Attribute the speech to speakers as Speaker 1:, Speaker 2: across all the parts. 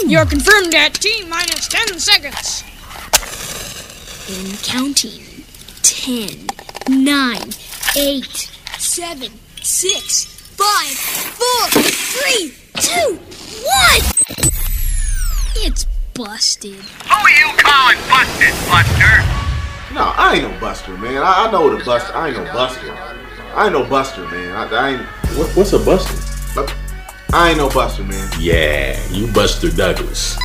Speaker 1: Hmm. You're confirmed at T minus 10 seconds.
Speaker 2: In counting. 10, 9, 8, 7, 6, 5, 4, 3, 2, 1! It's busted.
Speaker 3: Who are you calling busted, Buster?
Speaker 4: No, I ain't no Buster, man. I, I know the Buster. I ain't no Buster. I ain't no Buster, man. I, I ain't.
Speaker 5: What, what's a buster?
Speaker 4: I ain't no Buster, man.
Speaker 5: Yeah, you Buster Douglas.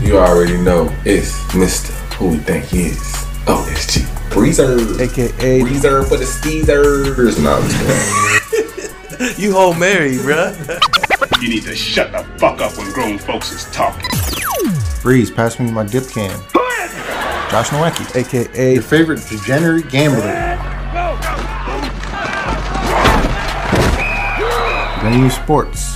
Speaker 6: You already know it's Mr. Who we think he is. Oh, it's G. Breezer.
Speaker 7: AKA
Speaker 6: Breezer for the Steezers. No, I'm just kidding.
Speaker 7: You whole Mary, bruh.
Speaker 8: You need to shut the fuck up when grown folks is talking.
Speaker 9: Breeze, pass me my dip can. Josh Nowacki.
Speaker 7: AKA
Speaker 9: Your favorite degenerate gambler. Venue Sports.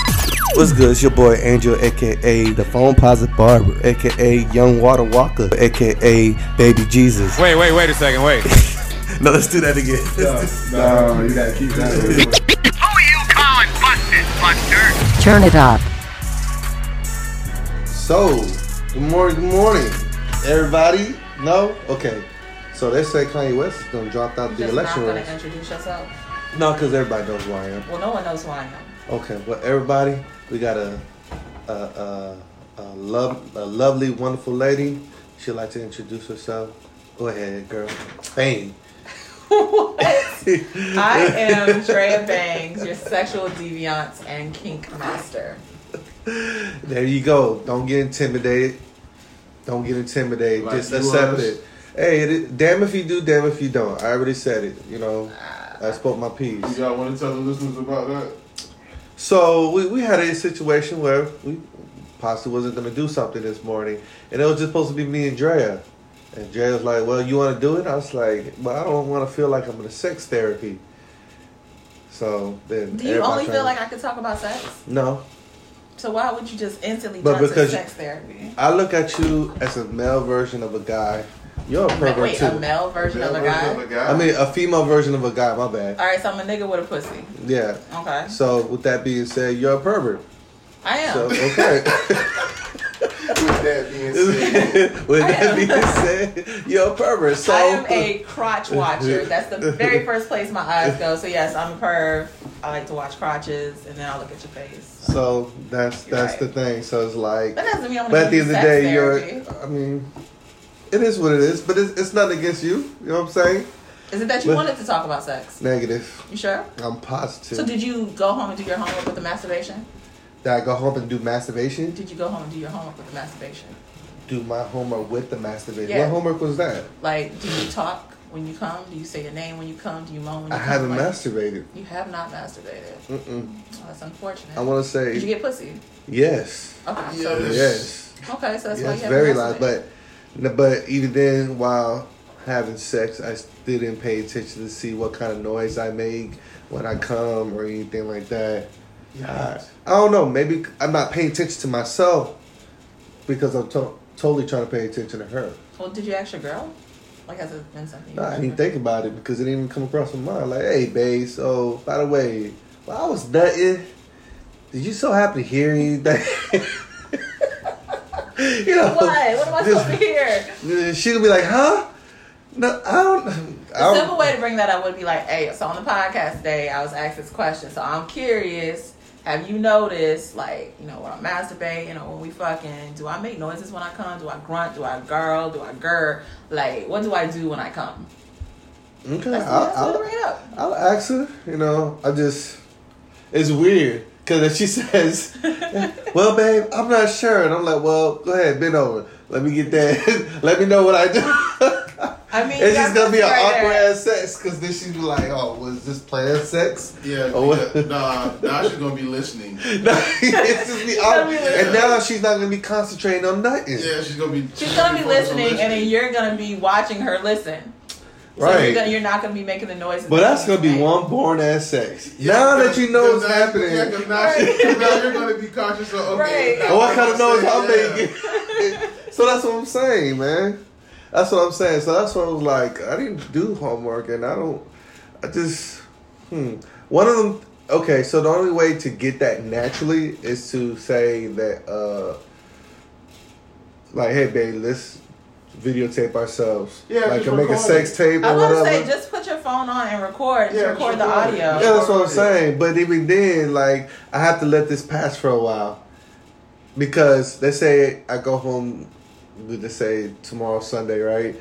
Speaker 7: What's good? It's your boy Angel, aka the phone posit barber, aka Young Water Walker, aka Baby Jesus.
Speaker 10: Wait, wait, wait a second, wait.
Speaker 7: no, let's do that again.
Speaker 4: No, you gotta keep that.
Speaker 3: Who you calling busted, Buster?
Speaker 11: Turn it up.
Speaker 9: So, good morning, good morning, everybody. No, okay. So they say Kanye West is gonna drop out the
Speaker 12: Just
Speaker 9: election
Speaker 12: not gonna
Speaker 9: race.
Speaker 12: introduce yourself.
Speaker 9: No, because everybody knows who I am.
Speaker 12: Well, no one knows who I am.
Speaker 9: Okay, well, everybody, we got a a, a, a, love, a lovely, wonderful lady. She'd like to introduce herself. Go ahead, girl. Bang.
Speaker 12: I am Drea Bangs, your sexual deviance and kink master.
Speaker 9: There you go. Don't get intimidated. Don't get intimidated.
Speaker 4: Like
Speaker 9: Just accept it. Hey, it, damn if you do, damn if you don't. I already said it. You know, ah. I spoke my piece.
Speaker 4: You y'all want to tell the listeners about that?
Speaker 9: So we, we had a situation where we possibly wasn't gonna do something this morning, and it was just supposed to be me and Drea. And Drea was like, "Well, you want to do it?" I was like, "Well, I don't want to feel like I'm in a sex therapy." So then,
Speaker 12: Do you only feel like I could talk about sex?
Speaker 9: no?
Speaker 12: So why would you just instantly
Speaker 9: But
Speaker 12: jump to sex therapy?
Speaker 9: I look at you as a male version of a guy. You're a pervert
Speaker 12: Wait,
Speaker 9: too.
Speaker 12: a male version of a guy?
Speaker 9: I mean, a female version of a guy. My bad.
Speaker 12: All right, so I'm a nigga with a pussy.
Speaker 9: Yeah.
Speaker 12: Okay.
Speaker 9: So with that being said, you're a pervert.
Speaker 12: I am.
Speaker 9: So okay.
Speaker 4: With that being said,
Speaker 9: with
Speaker 12: I
Speaker 9: that
Speaker 12: am.
Speaker 9: being said, you're a pervert. So
Speaker 12: I am a crotch watcher. That's the very first place my eyes go. So yes, I'm a perv. I like to watch crotches, and then I'll look at your face.
Speaker 9: So that's that's the thing. So it's like,
Speaker 12: That doesn't mean I'm
Speaker 9: but
Speaker 12: gonna
Speaker 9: at the
Speaker 12: give
Speaker 9: end of the
Speaker 12: sex
Speaker 9: day, you're. I mean, it is what it is. But it's, it's nothing against you. You know what I'm saying?
Speaker 12: Is it that you
Speaker 9: But-
Speaker 12: wanted to talk about sex?
Speaker 9: Negative.
Speaker 12: You sure?
Speaker 9: I'm positive.
Speaker 12: So did you go home and do your homework with the masturbation?
Speaker 9: Did I go home and do masturbation?
Speaker 12: Did you go home and do your homework with the masturbation?
Speaker 9: Do my homework with the masturbation.
Speaker 12: Yeah.
Speaker 9: What homework was that?
Speaker 12: Like, do you talk when you come? Do you say your name when you come? Do you moan when you
Speaker 9: I
Speaker 12: come?
Speaker 9: I haven't
Speaker 12: Like,
Speaker 9: masturbated.
Speaker 12: You have not masturbated.
Speaker 9: Mm-mm.
Speaker 12: Oh, that's unfortunate.
Speaker 9: I want to say
Speaker 12: Did you get pussy?
Speaker 9: yes.
Speaker 12: Okay. So
Speaker 9: Yes.
Speaker 12: Okay, so that's why you haven't
Speaker 9: very loud. But but even then, while having sex, I still didn't pay attention to see what kind of noise I make when I come or anything like that. I, I don't know. Maybe I'm not paying attention to myself because I'm to- totally trying to pay attention to her.
Speaker 12: Well, did you ask your girl? Like, has it been something? you
Speaker 9: No, I didn't think about it because it didn't even come across my mind. Like, hey, babe, so by the way, while I was nutting, did you so happen to hear anything? you know,
Speaker 12: What? What am I supposed to hear?
Speaker 9: She'll be like, huh? No, I don't. I
Speaker 12: The
Speaker 9: don't
Speaker 12: simple way to bring that up would be like, hey, so on the podcast today, I was asked this question. So I'm curious, have you noticed, like, you know, when I'm masturbating or when we fucking, do I make noises when I come? Do I grunt? Do I girl? Do I gur? Like, what do I do when I come?
Speaker 9: Okay, I'll, I'll. I'll ask her. You know, I just it's weird because if she says, "Well, babe, I'm not sure," and I'm like, "Well, go ahead, bend over. Let me get that. Let me know what I do."
Speaker 12: I mean,
Speaker 9: it's just gonna be an awkward ass sex because then she'd be like, "Oh, was this planned sex?"
Speaker 4: yeah,
Speaker 9: Or what?
Speaker 4: because- nah, now she's gonna be listening.
Speaker 9: it's just be
Speaker 12: She's gonna
Speaker 9: awkward.
Speaker 12: be
Speaker 9: and now she's not gonna be concentrating on nothing.
Speaker 4: Yeah, she's gonna be.
Speaker 12: She's gonna be
Speaker 4: focused on
Speaker 12: listening, and then you're gonna be watching her listen. So
Speaker 9: Right.
Speaker 12: You're, gonna, you're not gonna be making the noise.
Speaker 9: But that's gonna be one born ass sex.
Speaker 4: Yeah,
Speaker 9: now that you know what's happening,
Speaker 4: Yeah, because now, she, 'cause now you're gonna be conscious of okay.
Speaker 12: Right.
Speaker 4: now
Speaker 9: what kind of noise I'm making? so that's what I'm saying, man. That's what I'm saying. So that's what I was like. I didn't do homework, and I don't. I just. Hmm. One of them. Okay, so the only way to get that naturally is to say that uh, like, hey, babe, let's videotape ourselves.
Speaker 4: Yeah,
Speaker 9: like,
Speaker 4: just
Speaker 9: and make a sex tape
Speaker 12: I
Speaker 9: or
Speaker 12: was
Speaker 9: whatever.
Speaker 12: gonna say, just put your phone on and record.
Speaker 4: Yeah,
Speaker 12: record
Speaker 4: just
Speaker 12: the
Speaker 4: record it.
Speaker 12: audio.
Speaker 9: Yeah, that's what I'm saying. But even then, like, I have to let this pass for a while because let's say I go home, let's say tomorrow Sunday, right?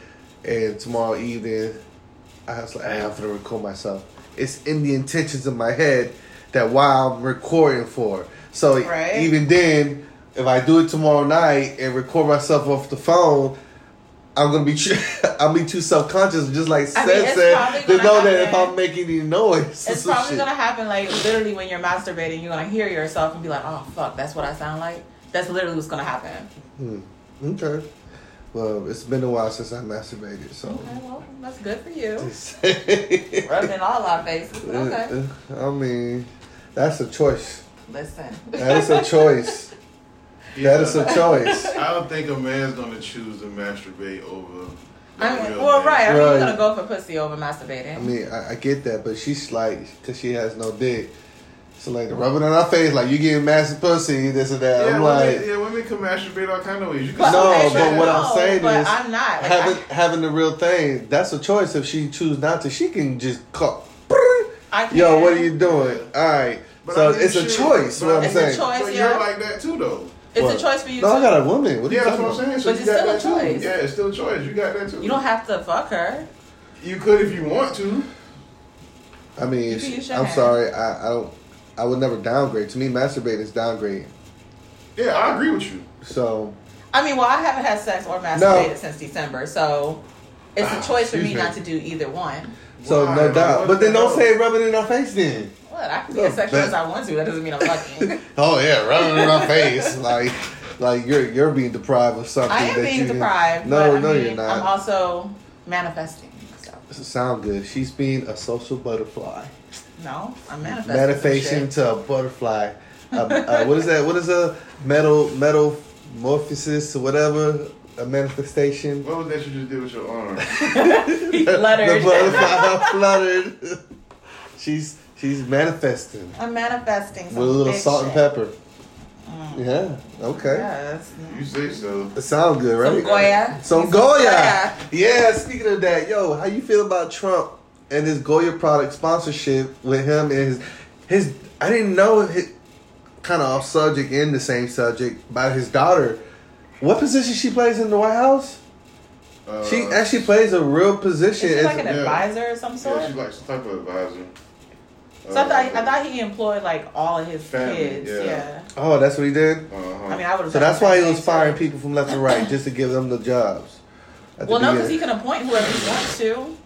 Speaker 9: And tomorrow evening, I was like, hey, I'm gonna record myself. It's in the intentions of my head that while I'm recording for. So
Speaker 12: Right.
Speaker 9: even then, if I do it tomorrow night and record myself off the phone. I'm gonna be I'll be too self conscious, just like
Speaker 12: I mean,
Speaker 9: said, to know that if. I'm making any noise,
Speaker 12: It's probably
Speaker 9: shit.
Speaker 12: gonna happen like literally when you're masturbating, you're gonna hear yourself and be like, "Oh fuck, that's what I sound like." That's literally what's gonna happen.
Speaker 9: Hmm. Okay. Well, it's been a while since I masturbated, so.
Speaker 12: Okay, well, that's good for you.
Speaker 9: I
Speaker 12: Rubbing in all our faces. but Okay,
Speaker 9: mean, that's a choice.
Speaker 12: listen.
Speaker 9: That is a choice. That is a choice.
Speaker 10: I don't think a man's gonna choose to masturbate over.
Speaker 12: I mean, well,
Speaker 10: man.
Speaker 12: right. I mean,
Speaker 9: Right.
Speaker 12: you're gonna go for pussy over masturbating.
Speaker 9: I mean, I, I get that, but she's like, because she has no dick. So, like, rubbing on her face, like, you getting massive pussy, this and that.
Speaker 10: Yeah,
Speaker 9: I'm
Speaker 10: women,
Speaker 9: like,
Speaker 10: yeah, women can masturbate all kind of ways. You can
Speaker 12: But-
Speaker 9: no,
Speaker 12: okay,
Speaker 9: but
Speaker 12: sure,
Speaker 9: what
Speaker 12: no,
Speaker 9: I'm saying
Speaker 12: but
Speaker 9: is,
Speaker 12: I'm not. Like,
Speaker 9: having,
Speaker 12: I-
Speaker 9: having the real thing, that's a choice. If she choose not to, she can just call.
Speaker 12: I
Speaker 9: Yo, what are you doing? All right.
Speaker 10: But
Speaker 9: so
Speaker 10: I mean,
Speaker 9: it's a
Speaker 10: shit,
Speaker 9: choice.
Speaker 10: but
Speaker 9: What I'm
Speaker 12: It's a
Speaker 9: saying.
Speaker 12: choice.
Speaker 10: But
Speaker 12: yeah.
Speaker 10: you're like that too, though.
Speaker 12: It's
Speaker 9: What?
Speaker 12: a choice for you.
Speaker 9: No, I got a woman. What are
Speaker 10: Yeah,
Speaker 9: you
Speaker 10: that's what I'm saying. So
Speaker 12: But
Speaker 10: you got
Speaker 12: still a
Speaker 10: that too.
Speaker 12: choice.
Speaker 10: Yeah, it's still a choice. You got that too.
Speaker 12: You don't have to fuck her.
Speaker 10: You could if you want to.
Speaker 9: I mean,
Speaker 12: You
Speaker 9: she- I'm
Speaker 12: hand.
Speaker 9: sorry. I, I don't. I would never downgrade. To me, masturbating is downgrading.
Speaker 10: Yeah, I agree with you.
Speaker 9: So
Speaker 12: I mean, well, I haven't had sex or masturbated since December, so it's a ah, choice for me
Speaker 9: me.
Speaker 12: not to do either one.
Speaker 9: so
Speaker 10: Why?
Speaker 9: no doubt. But then don't
Speaker 10: hell?
Speaker 9: say rub it in her face then.
Speaker 12: What? I can be
Speaker 9: Oh,
Speaker 12: as sexual
Speaker 9: bet.
Speaker 12: as I want to. That doesn't mean I'm fucking.
Speaker 9: Oh yeah, rub it in my face. Like like you're you're being deprived of something.
Speaker 12: I am
Speaker 9: that
Speaker 12: being
Speaker 9: you
Speaker 12: deprived.
Speaker 9: No,
Speaker 12: but, I
Speaker 9: no,
Speaker 12: mean,
Speaker 9: you're not.
Speaker 12: I'm also manifesting. So
Speaker 9: sound good. She's being a social butterfly.
Speaker 12: no, I'm manifesting. some
Speaker 9: Manifestation
Speaker 12: shit.
Speaker 9: to a butterfly. uh, uh, what is that? What is a metal metamorphosis or whatever? A manifestation.
Speaker 10: What was that you just did with your arm?
Speaker 12: He
Speaker 9: the
Speaker 12: fluttered.
Speaker 9: butterfly fluttered. she's she's manifesting
Speaker 12: I'm manifesting.
Speaker 9: With a little
Speaker 12: big
Speaker 9: salt and
Speaker 12: shit.
Speaker 9: pepper. Yeah. Okay.
Speaker 12: Yeah,
Speaker 10: You say so.
Speaker 9: It sounds good, right?
Speaker 12: Some Goya.
Speaker 9: Some
Speaker 12: Some
Speaker 9: Goya.
Speaker 12: Goya.
Speaker 9: Yeah. Speaking of that, yo, how you feel about Trump and his Goya product sponsorship with him and his his? I didn't know his kind of off subject in the same subject about his daughter. What position she plays in the White House?
Speaker 10: Uh,
Speaker 9: She actually plays a real position.
Speaker 12: Is she like an
Speaker 10: yeah.
Speaker 12: advisor of some sort?
Speaker 10: Yeah, she's like some type of advisor.
Speaker 12: So I thought, I thought he employed like all of his
Speaker 10: Family,
Speaker 12: kids.
Speaker 10: yeah.
Speaker 12: Yeah.
Speaker 9: oh, that's what he did.
Speaker 10: Uh-huh.
Speaker 12: I mean, I would.
Speaker 9: So that's why he was firing people from left and right just to give them the jobs.
Speaker 12: Well, no, because he can appoint whoever he wants to.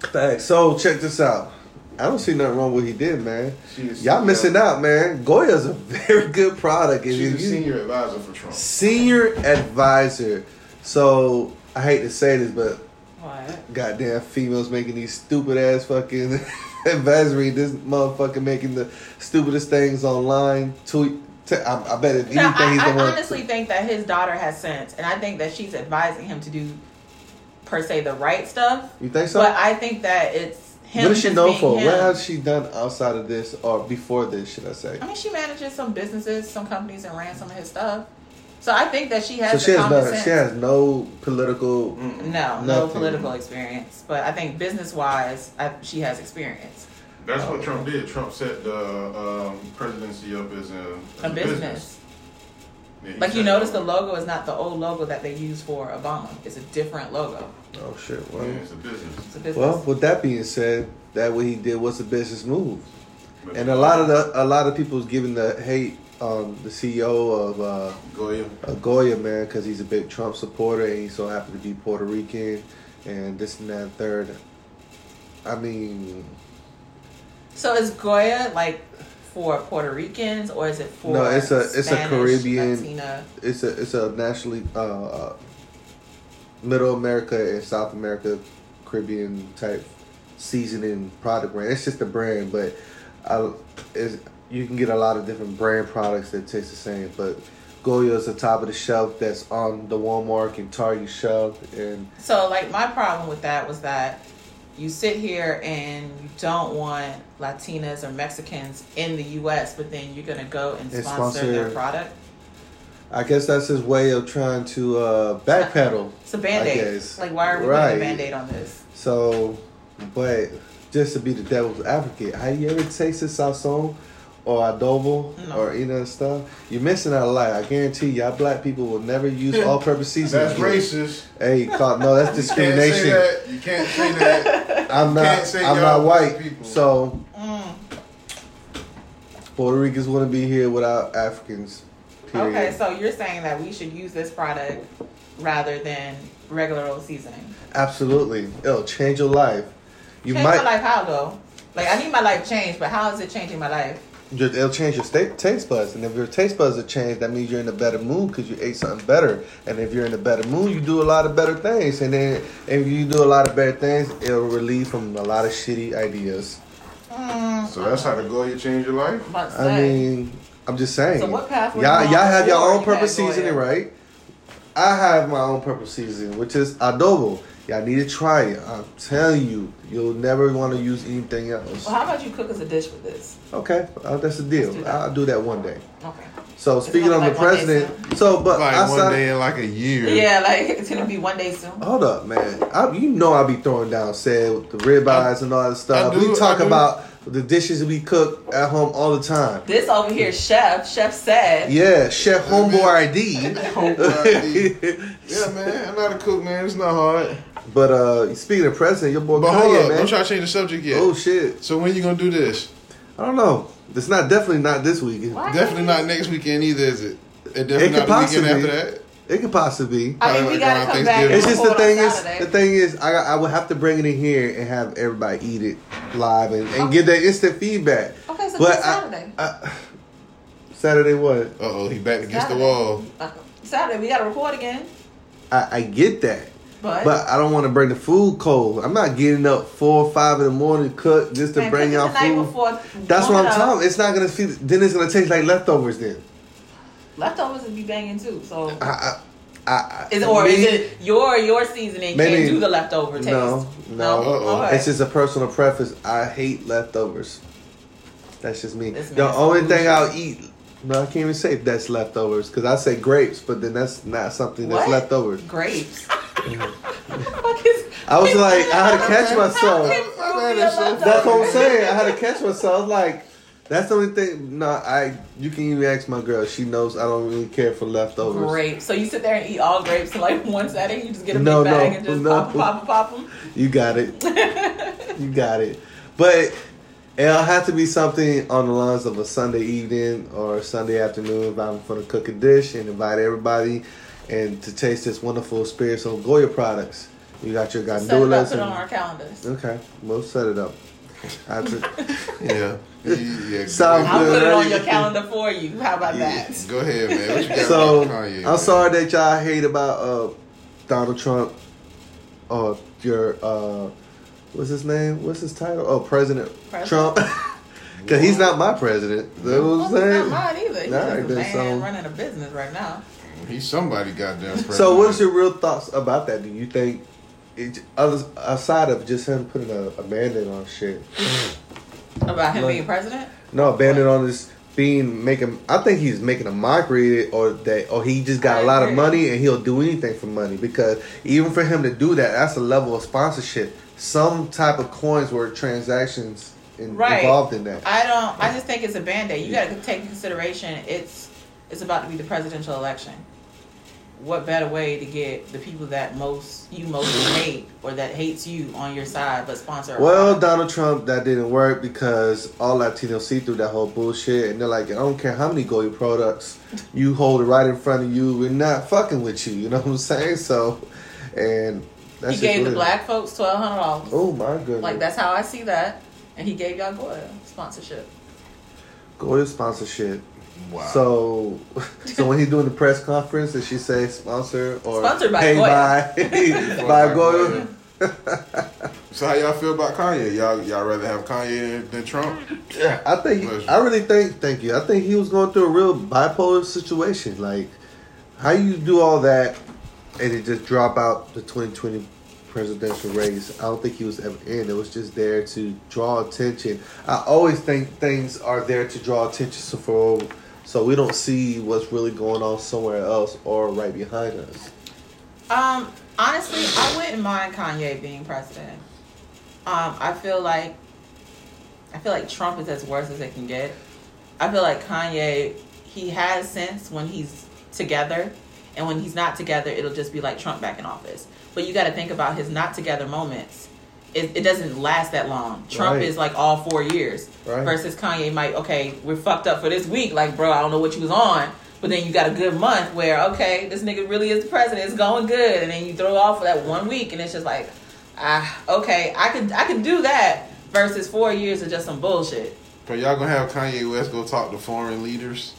Speaker 9: Thanks. So check this out. I don't see nothing wrong with what he did, man. Y'all missing out, man. Goya's a very good product. If
Speaker 10: She's a senior advisor for Trump.
Speaker 9: senior advisor. So I hate to say this, but
Speaker 12: What?
Speaker 9: goddamn females making these stupid ass fucking advisory. This motherfucker making the stupidest things online. Tweet. T- I, I bet if anything
Speaker 12: No, I,
Speaker 9: he's
Speaker 12: I
Speaker 9: the one.
Speaker 12: honestly think that his daughter has sense, and I think that she's advising him to do, per se, the right stuff.
Speaker 9: You think so?
Speaker 12: But I think that it's him.
Speaker 9: what is she known for?
Speaker 12: him.
Speaker 9: What has she done outside of this or before this? Should I say?
Speaker 12: I mean, she manages some businesses, some companies, and ran some of his stuff. So I think that she has
Speaker 9: So she has no.
Speaker 12: sense.
Speaker 9: She has no political.
Speaker 12: no, no political experience, but I think business wise, she has experience.
Speaker 10: That's what Trump did. Trump set the um, presidency up as a, as
Speaker 12: A business.
Speaker 10: Yeah,
Speaker 12: Like you
Speaker 10: set
Speaker 12: notice, the logo is not the old logo that they used for Obama. It's a different logo.
Speaker 9: Oh shit! Well,
Speaker 10: Yeah, it's a business.
Speaker 12: It's a business.
Speaker 9: well. With that being said, that what he did was a business move. And a lot of the a lot of people was giving the hate on the CEO of uh,
Speaker 10: Goya.
Speaker 9: uh, Goya man because he's a big Trump supporter and he so happened to be Puerto Rican and this and that and third. I mean,
Speaker 12: So is Goya like for Puerto Ricans or is it for
Speaker 9: No, it's a- it's a Caribbean-
Speaker 12: Latina?
Speaker 9: it's a it's a nationally uh, uh, Middle America and South America Caribbean type seasoning product brand. It's just a brand, but I, it's, you can get a lot of different brand products that taste the same. But Goya is the top of the shelf that's on the Walmart and Target shelf, and
Speaker 12: So like my problem with that was that you sit here and you don't want Latinas or Mexicans in the U.S., but then you're gonna go and
Speaker 9: And
Speaker 12: sponsor, their product.
Speaker 9: I guess that's his way of trying to uh, backpedal.
Speaker 12: It's a band aid. Like, why are we
Speaker 9: Right.
Speaker 12: putting a band aid on this?
Speaker 9: So, but just to be the devil's advocate, have you ever tasted sazon or adobo
Speaker 12: No.
Speaker 9: or any of that stuff? You're missing out a lot. I guarantee y'all black people will never use all-purpose seasoning.
Speaker 10: That's racist.
Speaker 9: Hey, call, no, that's
Speaker 10: You can't say
Speaker 9: discrimination.
Speaker 10: that. You can't say that.
Speaker 9: I'm
Speaker 10: You
Speaker 9: not.
Speaker 10: can't say
Speaker 9: I'm not white.
Speaker 10: people.
Speaker 9: So
Speaker 12: Mm.
Speaker 9: Puerto Ricans wouldn't be here without Africans. Period.
Speaker 12: Okay, so you're saying that we should use this product rather than regular old seasoning.
Speaker 9: Absolutely, it'll change your life. You might
Speaker 12: change
Speaker 9: might.
Speaker 12: my life how though? Like I need my life changed, but how is it changing my life?
Speaker 9: Just, it'll change your state, taste buds, and if your taste buds are changed, that means you're in a better mood because you ate something better. And if you're in a better mood, you do a lot of better things. And then if you do a lot of better things, it'll relieve from a lot of shitty ideas.
Speaker 12: Mm,
Speaker 10: So that's how the You change your life?
Speaker 12: I'm about to
Speaker 9: I
Speaker 12: say.
Speaker 9: mean, I'm just saying.
Speaker 12: So what path were
Speaker 9: y'all,
Speaker 12: you on
Speaker 9: y'all have your own
Speaker 12: you
Speaker 9: purpose seasoning, right? I have my own purpose seasoning, which is adobo. Y'all need to try it. I'm telling you, you'll never want to use anything else.
Speaker 12: well, how about you cook us a dish with this?
Speaker 9: Okay, uh, that's the deal.
Speaker 12: Do that.
Speaker 9: I'll do that one day.
Speaker 12: Okay.
Speaker 9: So
Speaker 12: It's
Speaker 9: speaking
Speaker 12: gonna
Speaker 9: on
Speaker 12: be
Speaker 9: the
Speaker 12: like
Speaker 9: president, so but
Speaker 10: Like
Speaker 9: outside,
Speaker 10: one day in like a year.
Speaker 12: Yeah, like it's gonna be one day soon.
Speaker 9: hold up, man. I, you know I'll be throwing down said with the ribeyes and all that stuff.
Speaker 10: Do,
Speaker 9: we talk about the dishes we cook at home all the time.
Speaker 12: This over here, chef. Chef said.
Speaker 9: Yeah, Chef Homeboy ID.
Speaker 10: Yeah, man. I'm not a cook, man. It's not hard.
Speaker 9: But uh speaking of president, your boy
Speaker 10: But hold
Speaker 9: Kanye,
Speaker 10: up.
Speaker 9: man.
Speaker 10: Don't try to change the subject yet.
Speaker 9: Oh shit.
Speaker 10: So when you gonna do this?
Speaker 9: I don't know. It's not definitely not this weekend.
Speaker 12: Why
Speaker 10: Definitely
Speaker 12: can't
Speaker 10: next weekend either, is it? And
Speaker 9: It
Speaker 10: definitely
Speaker 9: could
Speaker 10: not the weekend after that.
Speaker 9: It could possibly be.
Speaker 12: I mean, we gotta come back.
Speaker 9: It's just the thing is
Speaker 12: Saturday.
Speaker 9: the thing is I I would have to bring it in here and have everybody eat it live and, and get that instant feedback.
Speaker 12: Okay, so
Speaker 9: But
Speaker 12: do
Speaker 9: I-
Speaker 12: Saturday.
Speaker 9: I, Saturday what?
Speaker 10: Uh oh, he back against the wall.
Speaker 12: Uh, Saturday, we gotta record again.
Speaker 9: I, I get that.
Speaker 12: But,
Speaker 9: But I don't want to bring the food cold. I'm not getting up four or five in the morning to cook just to
Speaker 12: man,
Speaker 9: bring y'all
Speaker 12: the night
Speaker 9: food.
Speaker 12: before.
Speaker 9: That's what I'm
Speaker 12: up.
Speaker 9: talking. It's not gonna feel. Then it's gonna taste like leftovers. Then
Speaker 12: Leftovers would be banging too. So,
Speaker 9: I, I, I,
Speaker 12: is or
Speaker 9: me,
Speaker 12: is it your your seasoning
Speaker 9: Maybe-
Speaker 12: can't do the leftover taste?
Speaker 9: No, no. Uh-uh.
Speaker 12: Okay.
Speaker 9: It's just a personal preference. I hate leftovers. That's just me.
Speaker 12: This
Speaker 9: The only thing. I'll eat. No, I can't even say that's leftovers because I say grapes, but then that's not something that's
Speaker 12: What?
Speaker 9: leftovers.
Speaker 12: grapes.
Speaker 9: I was like, I had to catch myself.
Speaker 12: How can fruit
Speaker 10: Man,
Speaker 12: be a
Speaker 10: that's so-
Speaker 12: leftover?
Speaker 9: That's what I'm saying. I had to catch myself. Like, that's the only thing. No, I. You can even ask my girl. She knows I don't really care for leftovers.
Speaker 12: Grapes. So you sit there and eat all grapes like one setting. You just get a
Speaker 9: No,
Speaker 12: big bag
Speaker 9: no,
Speaker 12: and just
Speaker 9: no.
Speaker 12: pop pop pop 'em.
Speaker 9: You got it. you got it. But it'll have to be something on the lines of a Sunday evening or a Sunday afternoon if I'm going to cook a dish and invite everybody and to taste this wonderful experience of Goya products. You got your
Speaker 12: Set it up,
Speaker 9: gandulas
Speaker 12: put it on our calendars.
Speaker 9: okay, we'll set it up.
Speaker 10: Yeah. Yeah.
Speaker 9: Sound
Speaker 12: I'll
Speaker 9: good,
Speaker 12: put it on your calendar for you. How about that?
Speaker 10: Go ahead, man. What you got
Speaker 9: so
Speaker 10: about Kanye?
Speaker 9: I'm
Speaker 10: man?
Speaker 9: sorry that y'all hate about uh, Donald Trump or your uh, what's his name? What's his title? Oh, President,
Speaker 12: President.
Speaker 9: Trump. Because he's not my president. You know what I'm
Speaker 12: he's
Speaker 9: saying?
Speaker 12: not mine either. He's
Speaker 9: All
Speaker 12: just a man
Speaker 9: so-
Speaker 12: running a business right now.
Speaker 10: He's somebody goddamn president.
Speaker 9: So, what's your real thoughts about that? Do you think, it, other, aside of just him putting a, a band-aid on shit,
Speaker 12: About him
Speaker 9: Like-
Speaker 12: being president?
Speaker 9: no, a band-aid on this being making, I think he's making a mockery or that, or he just got
Speaker 12: I
Speaker 9: a lot of money and he'll do anything for money because even for him to do that, that's a level of sponsorship. Some type of coins were transactions in,
Speaker 12: Right.
Speaker 9: involved in that.
Speaker 12: I don't. I just think it's a band aid. You got to take into consideration it's it's about to be the presidential election. What better way to get the people that most you most hate or that hates you on your side, but sponsor?
Speaker 9: Well. Donald Trump, that didn't work because all Latinos see through that whole bullshit, and they're like, I don't care how many Goya products you hold it right in front of you, we're not fucking with you. You know what I'm saying? So, and that's
Speaker 12: he gave the black folks twelve hundred dollars.
Speaker 9: Oh my goodness!
Speaker 12: Like that's how I see that, and he gave y'all Goya sponsorship.
Speaker 9: Goya sponsorship.
Speaker 10: Wow.
Speaker 9: So, so when he's doing the press conference, did she say sponsor or
Speaker 12: Sponsored by
Speaker 9: paid
Speaker 12: Goya.
Speaker 9: by by Goya?
Speaker 10: So how y'all feel about Kanye? Y'all y'all rather have Kanye than, than Trump?
Speaker 9: Yeah, I think
Speaker 10: Pleasure.
Speaker 9: I really think thank you. I think he was going through a real bipolar situation. Like how you do all that and it just drop out the 2020 presidential race. I don't think he was ever in. It was just there to draw attention. I always think things are there to draw attention so for so we don't see what's really going on somewhere else or right behind us.
Speaker 12: Um, honestly, I wouldn't mind Kanye being president. Um, I feel like I feel like Trump is as worse as it can get. I feel like Kanye, he has sense when he's together, and when he's not together, it'll just be like Trump back in office. But you got to think about his not together moments. It, it doesn't last that long. Trump
Speaker 9: Right.
Speaker 12: is like all four years
Speaker 9: Right.
Speaker 12: versus Kanye might okay, we're fucked up for this week. Like, bro, I don't know what you was on, but then you got a good month where okay, this nigga really is the president. It's going good, and then you throw off for that one week, and it's just like, ah, okay, I could I could do that versus four years of just some bullshit.
Speaker 10: But y'all gonna have Kanye West go talk to foreign leaders?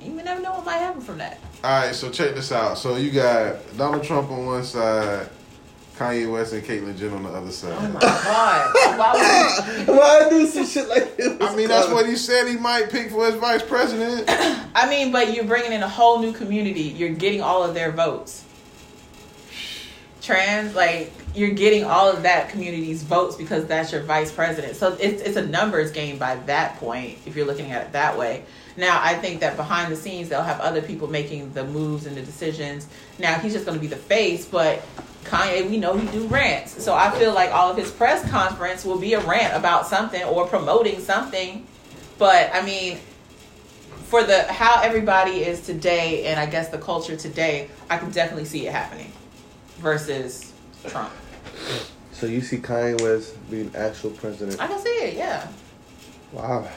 Speaker 12: You never know what might happen from that.
Speaker 10: All right, so check this out. So you got Donald Trump on one side, Kanye West and Caitlyn Jenner on the other side.
Speaker 12: Oh my god, why would
Speaker 9: Why I do some shit like this?
Speaker 10: I mean, that's what he said he might pick for his vice president.
Speaker 12: I mean, but you're bringing in a whole new community. You're getting all of their votes. Trans, like you're getting all of that community's votes because that's your vice president. So it's it's a numbers game by that point. If you're looking at it that way. Now I think that behind the scenes they'll have other people making the moves and the decisions. Now he's just going to be the face, but Kanye, we know he do rants. So I feel like all of his press conference will be a rant about something or promoting something. But I mean, for the how everybody is today and I guess the culture today, I can definitely see it happening versus Trump.
Speaker 9: So you see Kanye West being actual president?
Speaker 12: I can see it, yeah.
Speaker 9: Wow.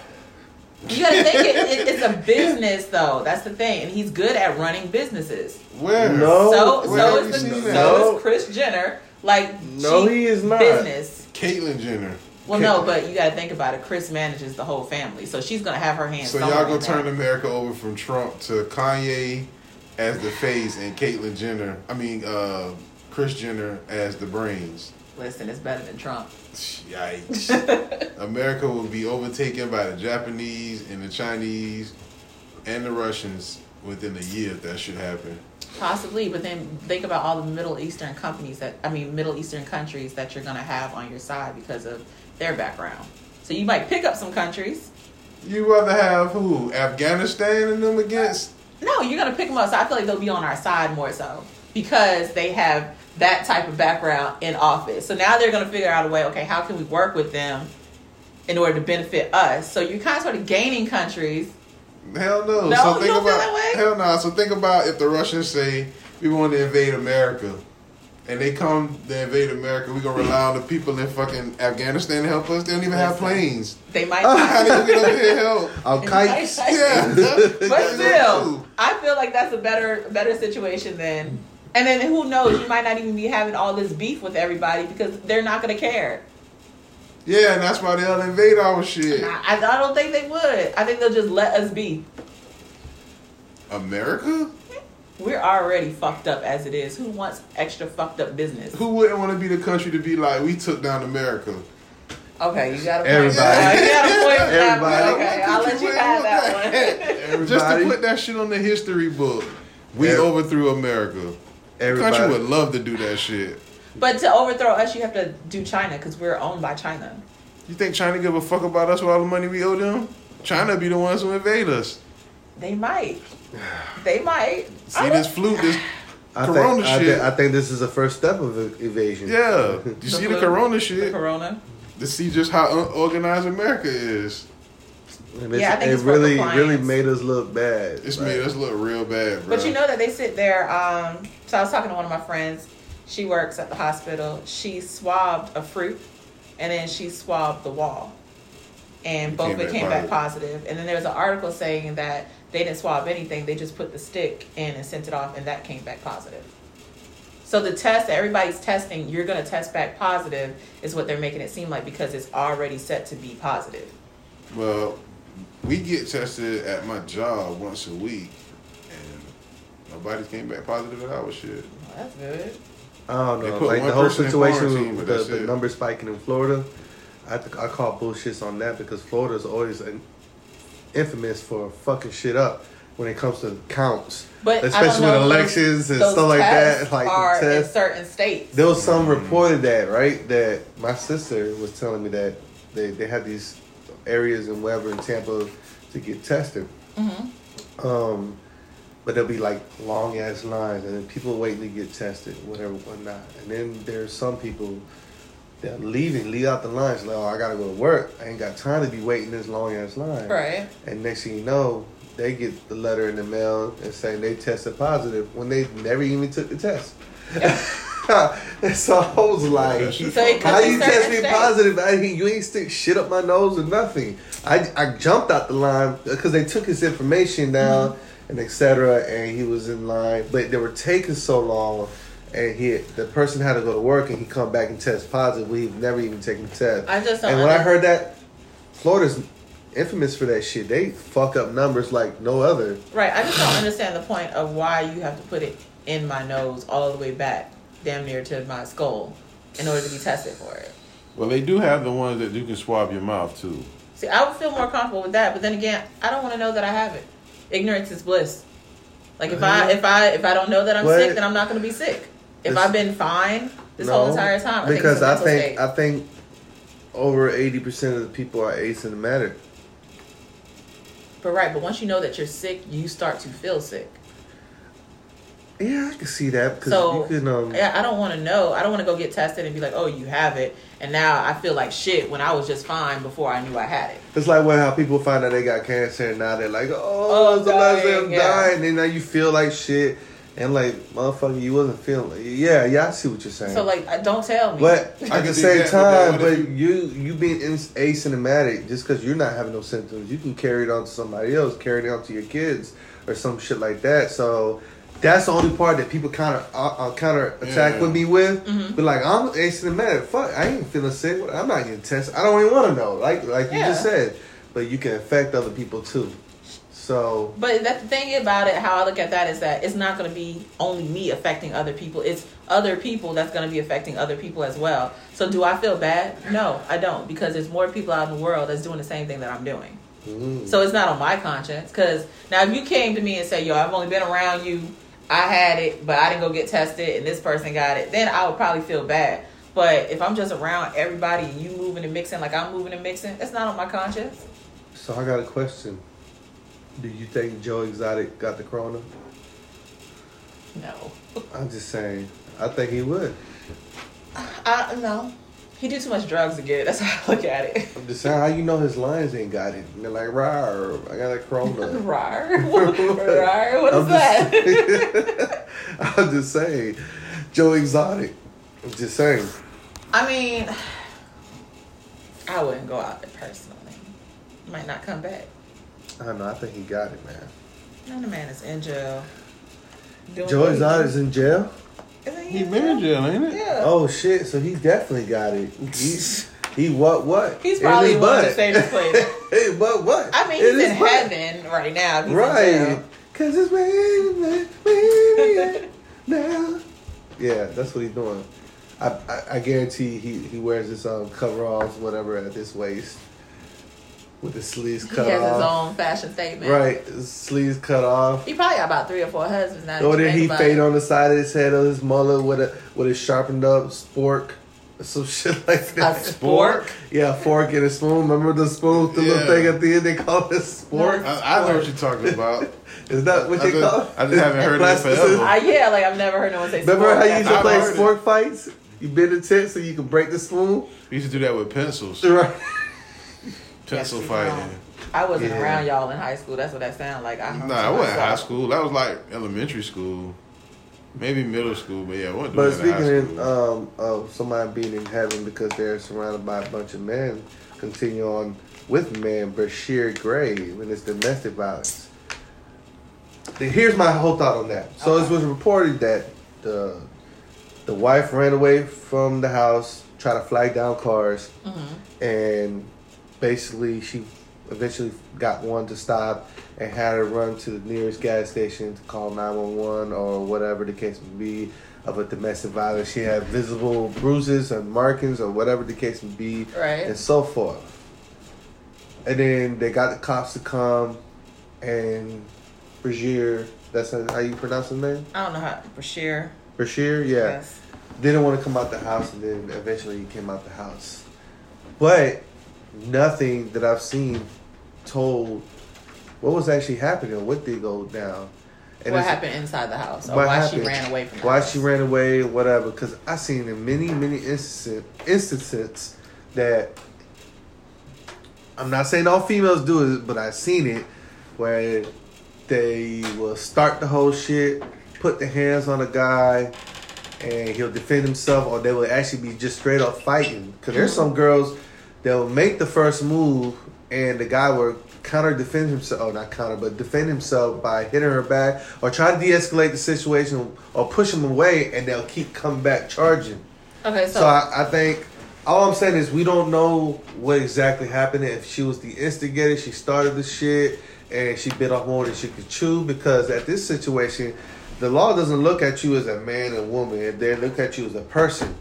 Speaker 12: You gotta think it, it, it's a business though. That's the thing, and he's good at running businesses.
Speaker 10: Where?
Speaker 9: No.
Speaker 12: So
Speaker 10: Where
Speaker 12: so is the,
Speaker 10: seen
Speaker 12: so
Speaker 10: that?
Speaker 12: is Kris Jenner. Like
Speaker 9: No, he is not.
Speaker 12: business.
Speaker 10: Caitlyn Jenner.
Speaker 12: Well, no, but you gotta think about it. Kris manages the whole family, so she's gonna have her hands.
Speaker 10: So
Speaker 12: somewhere
Speaker 10: y'all gonna turn
Speaker 12: there.
Speaker 10: America over from Trump to Kanye as the face and Caitlyn Jenner. I mean, uh, Kris Jenner as the brains.
Speaker 12: Listen, it's better than Trump.
Speaker 10: Yikes! America will be overtaken by the Japanese and the Chinese and the Russians within a year. If that should happen.
Speaker 12: Possibly, but then think about all the Middle Eastern companies that I mean, Middle Eastern countries that you're gonna have on your side because of their background. So you might pick up some countries.
Speaker 10: You rather have who? Afghanistan and them against?
Speaker 12: No, you're gonna pick them up. So I feel like they'll be on our side more so because they have that type of background in office. So now they're gonna figure out a way. Okay, how can we work with them in order to benefit us? So you're kind of sort of gaining countries.
Speaker 10: Hell no.
Speaker 12: No,
Speaker 10: so
Speaker 12: you
Speaker 10: think
Speaker 12: don't feel
Speaker 10: about
Speaker 12: that way?
Speaker 10: hell no. So think about if the Russians say we want to invade America, and they come to invade America, we gonna rely on the people in fucking Afghanistan to help us. They don't even have planes.
Speaker 12: They might.
Speaker 10: How they gonna get over here and help?
Speaker 9: Al kites.
Speaker 10: Yeah,
Speaker 12: but still, I feel like that's a better better situation than. And then who knows? You might not even be having all this beef with everybody because they're not going to care.
Speaker 10: Yeah, and that's why they'll invade our shit.
Speaker 12: I, I don't think they would. I think they'll just let us be.
Speaker 10: America?
Speaker 12: We're already fucked up as it is. Who wants extra fucked up business?
Speaker 10: Who wouldn't want to be the country to be like we took down America?
Speaker 12: Okay, you got a point.
Speaker 9: Everybody.
Speaker 12: You got a point. with.
Speaker 9: Everybody.
Speaker 12: Okay, I'll let you have that one.
Speaker 10: Just to put that shit on the history book. We
Speaker 9: Every-
Speaker 10: overthrew America. The
Speaker 9: Everybody.
Speaker 10: country would love to do that shit.
Speaker 12: But to overthrow us, you have to do China because we're owned by China.
Speaker 10: You think China give a fuck about us with all the money we owe them? China be the ones who invade us.
Speaker 12: They might. They might.
Speaker 10: See this flu, this
Speaker 9: I
Speaker 10: Corona
Speaker 9: think, I,
Speaker 10: shit.
Speaker 9: I think this is the first step of evasion.
Speaker 10: yeah. You see the
Speaker 12: flu,
Speaker 10: Corona
Speaker 12: The
Speaker 10: shit?
Speaker 12: Corona.
Speaker 10: To see just how unorganized America is.
Speaker 9: And it's,
Speaker 12: Yeah, I think
Speaker 9: it
Speaker 12: it's
Speaker 9: really,
Speaker 12: compliance.
Speaker 9: really made us look bad.
Speaker 10: It's
Speaker 9: Like,
Speaker 10: made us look real bad, bro.
Speaker 12: But you know that they sit there. Um, so I was talking to one of my friends. She works at the hospital. She swabbed a fruit, and then she swabbed the wall, and
Speaker 10: It
Speaker 12: both
Speaker 10: came
Speaker 12: of it came back
Speaker 10: positive.
Speaker 12: positive. And then there was an article saying that they didn't swab anything. They just put the stick in and sent it off, and that came back positive. So the test that everybody's testing, you're going to test back positive, is what they're making it seem like because it's already set to be positive.
Speaker 10: Well, we get tested at my job once a week, and nobody came back positive at our shit.
Speaker 12: Well, that's good.
Speaker 9: I don't
Speaker 10: They
Speaker 9: know.
Speaker 10: put
Speaker 9: Like
Speaker 10: one
Speaker 9: the whole situation
Speaker 10: quarantine,
Speaker 9: with the,
Speaker 10: that's
Speaker 9: the number spiking in Florida, I think I call bullshits on that because Florida is always an, infamous for fucking shit up when it comes to counts,
Speaker 12: But
Speaker 9: especially with elections and
Speaker 12: those
Speaker 9: stuff like that.
Speaker 12: tests
Speaker 9: Like
Speaker 12: are
Speaker 9: the
Speaker 12: in certain states.
Speaker 9: There was some
Speaker 10: Mm-hmm.
Speaker 9: reported that right that my sister was telling me that they they had these areas and wherever in Tampa to get tested,
Speaker 12: Mm-hmm.
Speaker 9: Um, but there'll be like long ass lines, and then people waiting to get tested, whatever, whatnot. And then there's some people that are leaving, leave out the lines, like, oh, I gotta go to work. I ain't got time to be waiting this long ass line.
Speaker 12: Right.
Speaker 9: And next thing you know, they get the letter in the mail and saying they tested positive when they never even took the test. so I was like,
Speaker 12: So
Speaker 9: how you test me positive? I mean, you ain't stick shit up my nose or nothing. I, I jumped out the line because they took his information down
Speaker 12: Mm-hmm.
Speaker 9: and etc. And he was in line, but they were taking so long. And he, the person had to go to work, and he come back and test positive. We've never even taken the test.
Speaker 12: I just don't
Speaker 9: and when I heard that, Florida's infamous for that shit. They fuck up numbers like no other.
Speaker 12: Right. I just don't understand the point of why you have to put it in my nose all the way back, damn near to my skull, in order to be tested for it.
Speaker 10: Well, they do have the ones that you can swab your mouth too.
Speaker 12: See, I would feel more comfortable with that, but then again, I don't want to know that I have it. Ignorance is bliss. Like if I uh-huh. if I if I don't know that I'm
Speaker 9: What?
Speaker 12: sick, then I'm not going to be sick. If
Speaker 9: It's-
Speaker 12: I've been fine this whole entire time, I
Speaker 9: because
Speaker 12: it's a
Speaker 9: I
Speaker 12: mental
Speaker 9: think
Speaker 12: state.
Speaker 9: I think over eighty percent of the people are asymptomatic.
Speaker 12: But right, but once you know that you're sick, you start to feel sick.
Speaker 9: Yeah, I can see that because
Speaker 12: So
Speaker 9: you can. Um,
Speaker 12: yeah, I don't want to know. I don't want to go get tested and be like, "Oh, you have it," and now I feel like shit when I was just fine before I knew I had it.
Speaker 9: It's like when how people find out they got cancer and now they're like, oh,
Speaker 12: Oh,
Speaker 9: it's the last day I'm
Speaker 12: dying, yeah.
Speaker 9: dying. And now you feel like shit. And like, motherfucker, you wasn't feeling like, yeah, yeah, I see what you're saying.
Speaker 12: So like, I- don't tell me.
Speaker 9: But
Speaker 10: I
Speaker 9: at
Speaker 10: can
Speaker 9: the same time, but
Speaker 10: what
Speaker 9: you you being in- asymptomatic just because you're not having no symptoms, you can carry it on to somebody else, carry it on to your kids or some shit like that. So that's the only part that people kind of uh, uh, counter attack
Speaker 10: Yeah.
Speaker 9: with me with.
Speaker 12: Mm-hmm.
Speaker 9: But like I'm asymptomatic, fuck, I ain't feeling sick. I'm not getting tested. I don't even want to know. Like like you just said, but you can affect other people too. So
Speaker 12: But that the thing about it, how I look at that is that it's not going to be only me affecting other people. It's other people that's going to be affecting other people as well. So do I feel bad? No, I don't because there's more people out in the world that's doing the same thing that I'm doing.
Speaker 9: mm,
Speaker 12: So it's not on my conscience. Because now, if you came to me and say, "Yo, I've only been around you, I had it, but I didn't go get tested, and this person got it," then I would probably feel bad. But if I'm just around everybody and you moving and mixing like I'm moving and mixing, it's not on my conscience.
Speaker 9: so I got a question. Do you think Joe Exotic got the corona?
Speaker 12: No,
Speaker 9: I'm just saying. I think he would.
Speaker 12: I no. He do too much drugs to get it. That's how I look at it.
Speaker 9: I'm just saying, how you know his lines ain't got it? And they're like, rawr, I got a corona.
Speaker 12: Rar, rar. What is that?
Speaker 9: I'm just saying, Joe Exotic. I'm just saying.
Speaker 12: I mean, I wouldn't go out there personally. Might not come back.
Speaker 9: I don't know. I think he got it, man.
Speaker 12: Now the man is in jail. Doing
Speaker 9: Joe Exotic's in jail.
Speaker 12: Isn't
Speaker 10: He been in jail, ain't it?
Speaker 12: Yeah.
Speaker 9: Oh shit! So he definitely got it. He, he what what?
Speaker 12: He's probably
Speaker 9: his
Speaker 12: one of the
Speaker 9: butt.
Speaker 12: safest places.
Speaker 9: hey, but what?
Speaker 12: I mean, he's
Speaker 9: his
Speaker 12: in
Speaker 9: butt.
Speaker 12: heaven right now. He's
Speaker 9: Right. Cause it's raining, raining now. Yeah, that's what he's doing. I, I, I guarantee he, he wears his um, coveralls, whatever, at this waist, with the sleeves
Speaker 12: He
Speaker 9: cut
Speaker 12: has his own fashion statement.
Speaker 9: Right, his sleeves cut off.
Speaker 12: He probably got about three or four husbands now.
Speaker 9: Or
Speaker 12: did
Speaker 9: he fade
Speaker 12: it.
Speaker 9: on the side of his head of his mullet with a with a sharpened up spork. Some shit like that.
Speaker 12: A spork?
Speaker 9: Yeah, a fork and a spoon. Remember the spoon, the little
Speaker 10: Yeah.
Speaker 9: thing at the end? They call it a spork.
Speaker 10: I, I know what you're talking about.
Speaker 9: Is that what
Speaker 10: I
Speaker 9: they
Speaker 10: just-
Speaker 9: call it?
Speaker 10: I just haven't heard it
Speaker 9: Plasticine?
Speaker 10: forever.
Speaker 12: Uh, yeah, like I've never heard no one say.
Speaker 9: Remember
Speaker 12: sport.
Speaker 9: how you used to
Speaker 10: I've
Speaker 9: play
Speaker 10: heard it.
Speaker 9: fights? You bend the tent so you can break the spoon?
Speaker 10: We used to do that with pencils.
Speaker 9: Right.
Speaker 10: Pencil fighting.
Speaker 12: I wasn't
Speaker 9: Yeah.
Speaker 12: around y'all in high school. That's what that sounded like. I
Speaker 10: Nah, I wasn't high school. That was like elementary school. Maybe middle school, but yeah, I wasn't
Speaker 9: But
Speaker 10: that in high
Speaker 9: speaking in, um, of somebody being in heaven because they're surrounded by a bunch of men, continue on with men, Bashir Gray, when it's domestic violence. Then Here's my whole thought on that. So it was reported that the the wife ran away from the house, tried to flag down cars, and basically she eventually got one to stop and had her run to the nearest gas station to call 911 or whatever the case may be of a domestic violence. She had visible bruises and markings or whatever the case may be
Speaker 12: Right.
Speaker 9: and so forth. And then they got the cops to come and Bashir, that's how you pronounce his name?
Speaker 12: I don't know how Bashir.
Speaker 9: Bashir, yeah
Speaker 12: Yes.
Speaker 9: didn't want to come out the house, and then eventually he came out the house. But nothing that I've seen told what was actually happening, what did go down. And
Speaker 12: what happened inside the house, or why
Speaker 9: happened,
Speaker 12: she ran away from the
Speaker 9: why
Speaker 12: house.
Speaker 9: she ran away, whatever. Because I've seen in many, many instances, instances that I'm not saying all females do it, but I've seen it where they will start the whole shit, put their hands on a guy, and he'll defend himself, or they will actually be just straight up fighting. Because there's some girls that will make the first move, and the guy will counter defend himself, or not counter, but defend himself by hitting her back, or try to de escalate the situation, or push him away, and they'll keep coming back charging.
Speaker 12: Okay, so,
Speaker 9: So I, I think all I'm saying is we don't know what exactly happened. If she was the instigator, she started the shit, and she bit off more than she could chew. Because at this situation, the law doesn't look at you as a man and woman. They look at you as a person.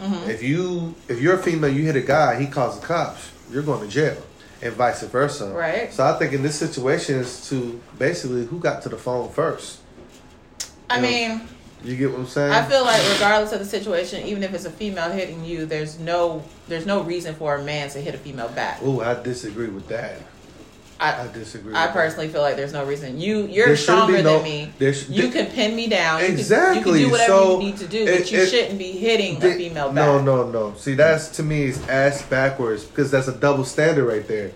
Speaker 12: Mhm.
Speaker 9: If you if you're a female, you hit a guy, he calls the cops. You're going to jail, and vice versa.
Speaker 12: Right.
Speaker 9: So I think in this situation is to basically who got to the phone first.
Speaker 12: I
Speaker 9: You know,
Speaker 12: mean,
Speaker 9: You get what I'm saying?
Speaker 12: I feel like regardless of the situation, even if it's a female hitting you, there's no there's no reason for a man to hit a female back.
Speaker 9: Ooh, I disagree with that.
Speaker 12: I,
Speaker 9: I disagree.
Speaker 12: I
Speaker 9: with that.
Speaker 12: personally feel like there's no reason. You you're
Speaker 9: There
Speaker 12: stronger
Speaker 9: no-
Speaker 12: than me.
Speaker 9: sh-
Speaker 12: you can pin me down. You can-
Speaker 9: Exactly.
Speaker 12: You can, do whatever
Speaker 9: So,
Speaker 12: you need to do,
Speaker 9: it-
Speaker 12: but you
Speaker 9: it-
Speaker 12: shouldn't be hitting a female back.
Speaker 9: No, no, no. See, that's to me is ass backwards because that's a double standard right there.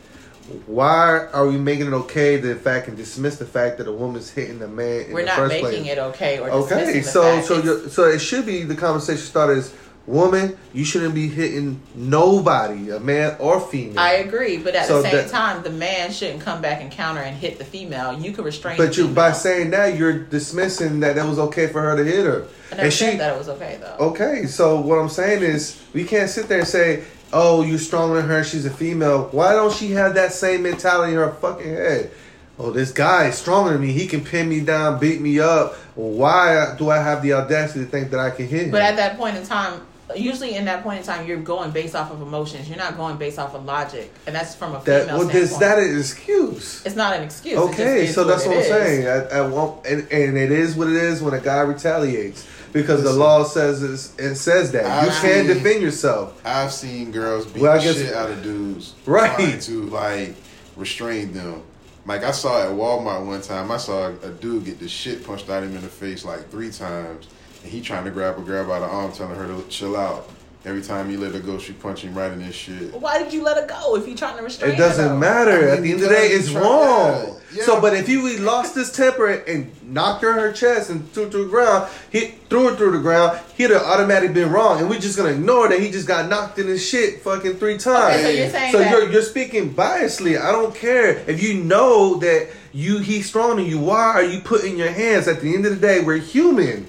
Speaker 9: Why are we making it okay to fact and dismiss the fact that a woman's hitting a man in
Speaker 12: We're
Speaker 9: the
Speaker 12: not
Speaker 9: first
Speaker 12: making
Speaker 9: place?
Speaker 12: it okay or
Speaker 9: Okay,
Speaker 12: dismissing the
Speaker 9: so so so it should be the conversation started as woman. You shouldn't be hitting nobody, a man or female.
Speaker 12: I agree, but at
Speaker 9: So
Speaker 12: the same
Speaker 9: that-
Speaker 12: time, the man shouldn't come back and counter and hit the female. You could restrain.
Speaker 9: But you by saying that you're dismissing that it was okay for her to hit her.
Speaker 12: I never
Speaker 9: and
Speaker 12: said
Speaker 9: she
Speaker 12: that it was okay though.
Speaker 9: Okay, so what I'm saying is we can't sit there and say, "Oh, you're stronger than her. She's a female." Why don't she have that same mentality in her fucking head? Oh, this guy is stronger than me. He can pin me down, beat me up. Why do I have the audacity to think that I can hit him?
Speaker 12: But at that point in time, usually in that point in time, you're going based off of emotions. You're not going based off of logic, and that's from a
Speaker 9: that
Speaker 12: female
Speaker 9: well, is
Speaker 12: standpoint.
Speaker 9: that an excuse?
Speaker 12: it's not an excuse. It just
Speaker 9: Okay,
Speaker 12: is
Speaker 9: so that's what,
Speaker 12: it
Speaker 9: I'm
Speaker 12: is.
Speaker 9: saying. I, I won't, and, and it is what it is when a guy retaliates because the law says it's, it says that you
Speaker 10: I've
Speaker 9: can
Speaker 10: seen-
Speaker 9: defend yourself.
Speaker 10: I've seen girls beat
Speaker 9: Well, I
Speaker 10: the
Speaker 9: guess-
Speaker 10: shit out of dudes,
Speaker 9: Right.
Speaker 10: Trying to like restrain them. Like I saw at Walmart one time, I saw a dude get the shit punched out of him in the face like three times, and he trying to grab a girl by the arm, telling her to chill out. Every time he let her go, she punch him right in his shit.
Speaker 12: Why did you let her go if you're trying to restrain her?
Speaker 9: It doesn't
Speaker 12: her?
Speaker 9: matter.
Speaker 10: I
Speaker 9: At the end of the day, it's
Speaker 10: try-
Speaker 9: wrong.
Speaker 10: yeah, yeah.
Speaker 9: So, but if he lost his temper and knocked her in her chest and threw her to the ground, he threw her through the ground, he'd have automatically been wrong, and we're just gonna ignore that he just got knocked in his shit fucking three times.
Speaker 12: Okay, so you're saying
Speaker 9: So
Speaker 12: that-
Speaker 9: you're you're speaking biasly. I don't care if you know that you he's stronger than you. Why are you putting your hands? At the end of the day, we're human,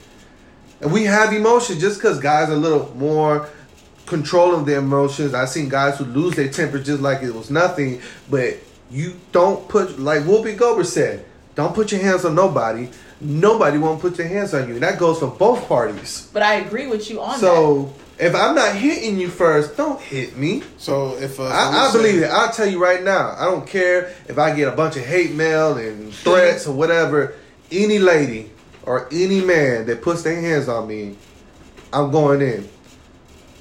Speaker 9: and we have emotions. Just because guys are a little more control of their emotions. I've seen guys who lose their temper just like it was nothing. But you don't put, like Whoopi Goldberg said, don't put your hands on nobody. Nobody won't put their hands on you. And that goes for both parties.
Speaker 12: But I agree with you on that.
Speaker 9: So if I'm not hitting you first, don't hit me.
Speaker 10: So if uh,
Speaker 9: I, I
Speaker 10: let's
Speaker 9: believe it. I'll tell you right now. I don't care if I get a bunch of hate mail and threats or whatever. Any lady or any man that puts their hands on me, I'm going in.